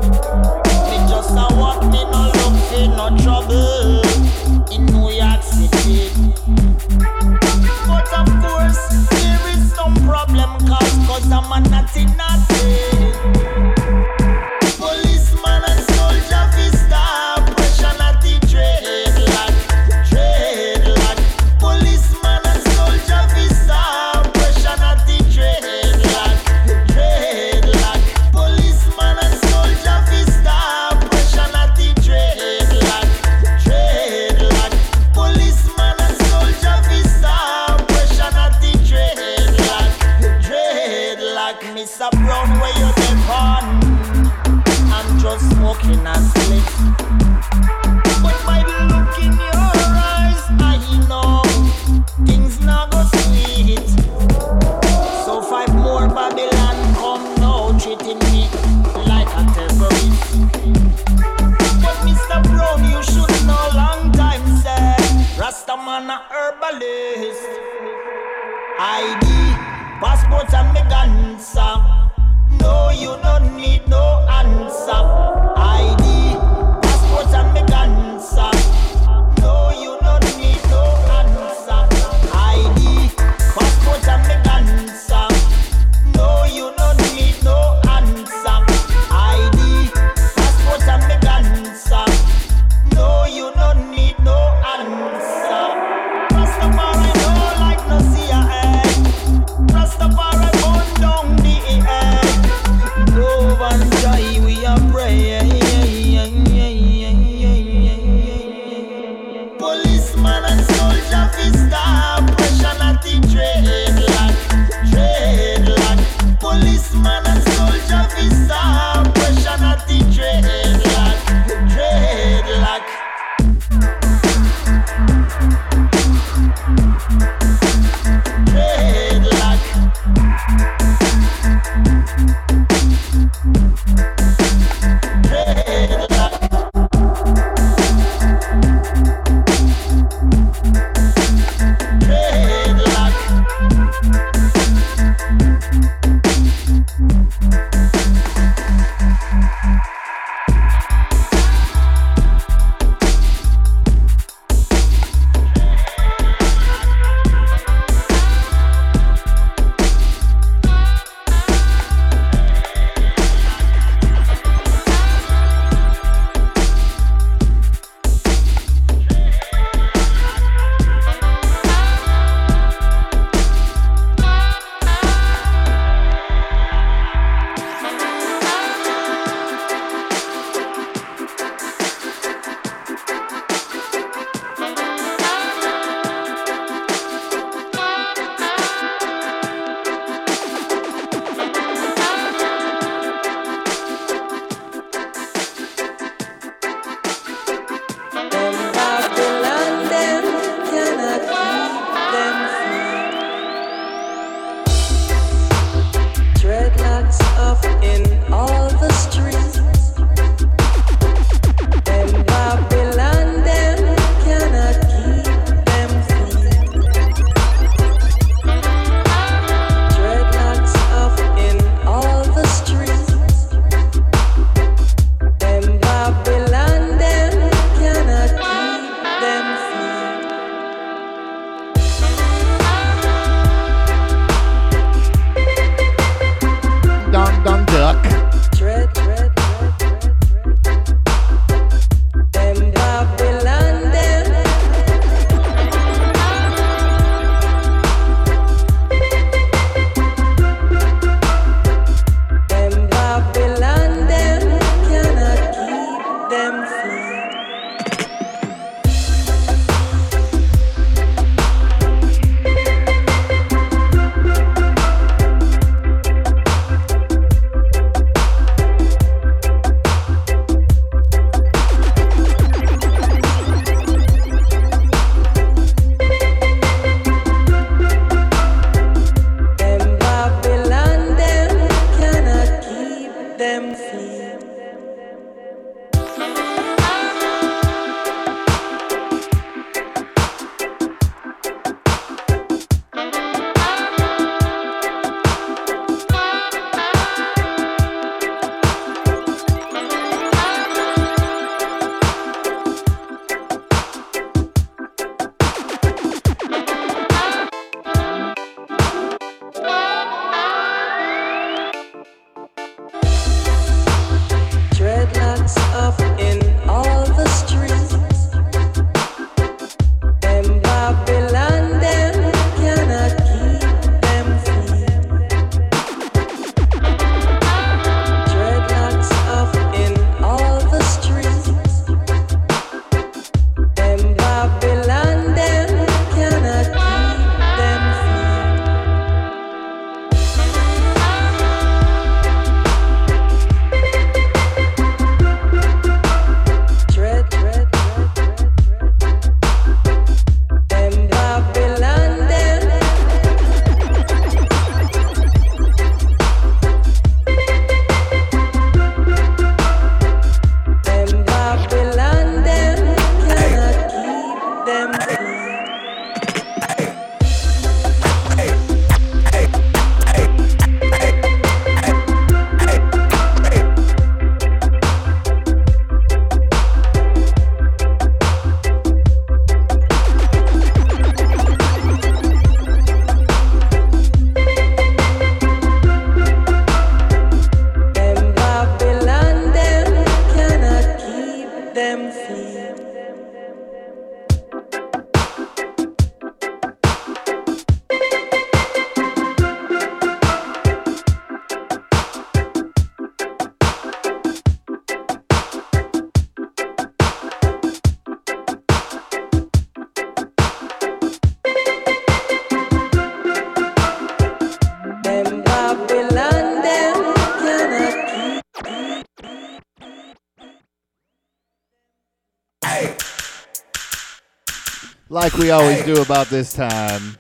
Like we always do about this time.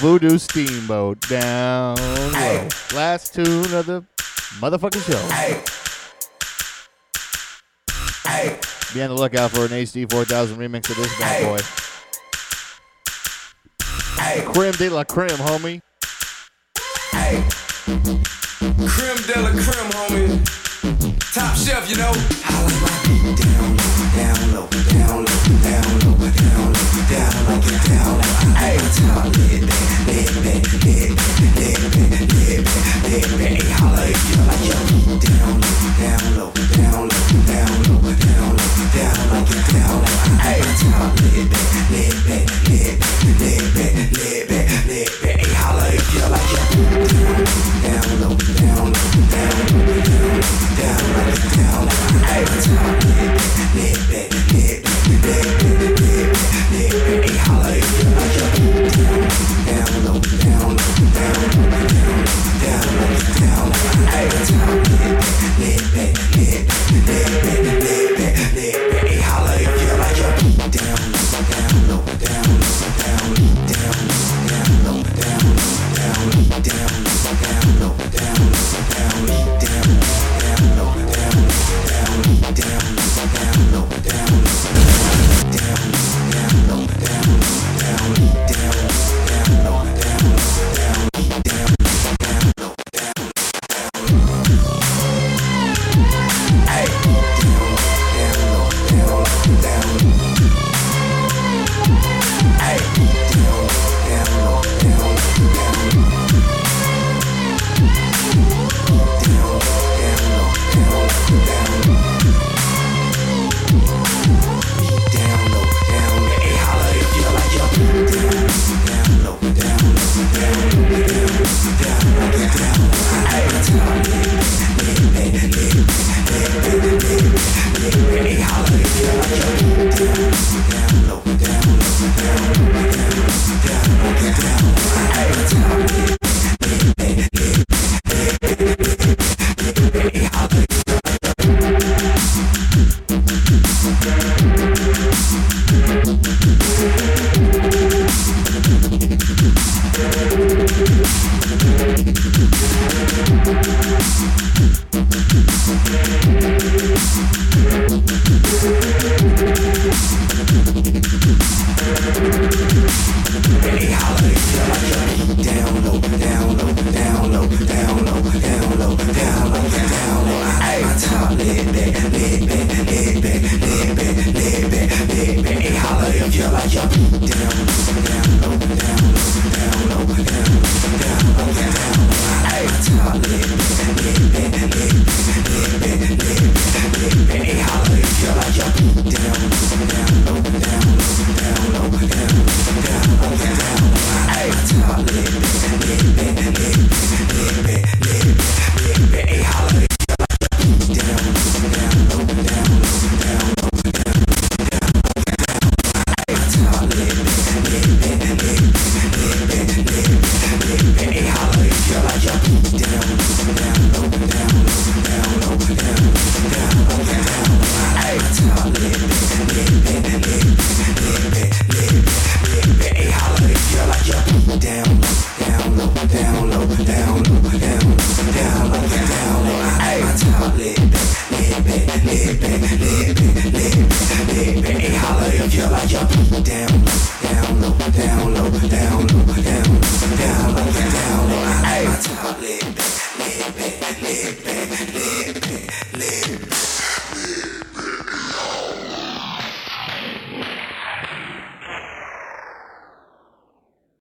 Voodoo Steamboat down low. Last tune of the motherfucking show. Be on the lookout for an HD 4000 remix of this bad boy. Creme de la creme, homie. Creme de la creme, homie. Top chef, you know. Down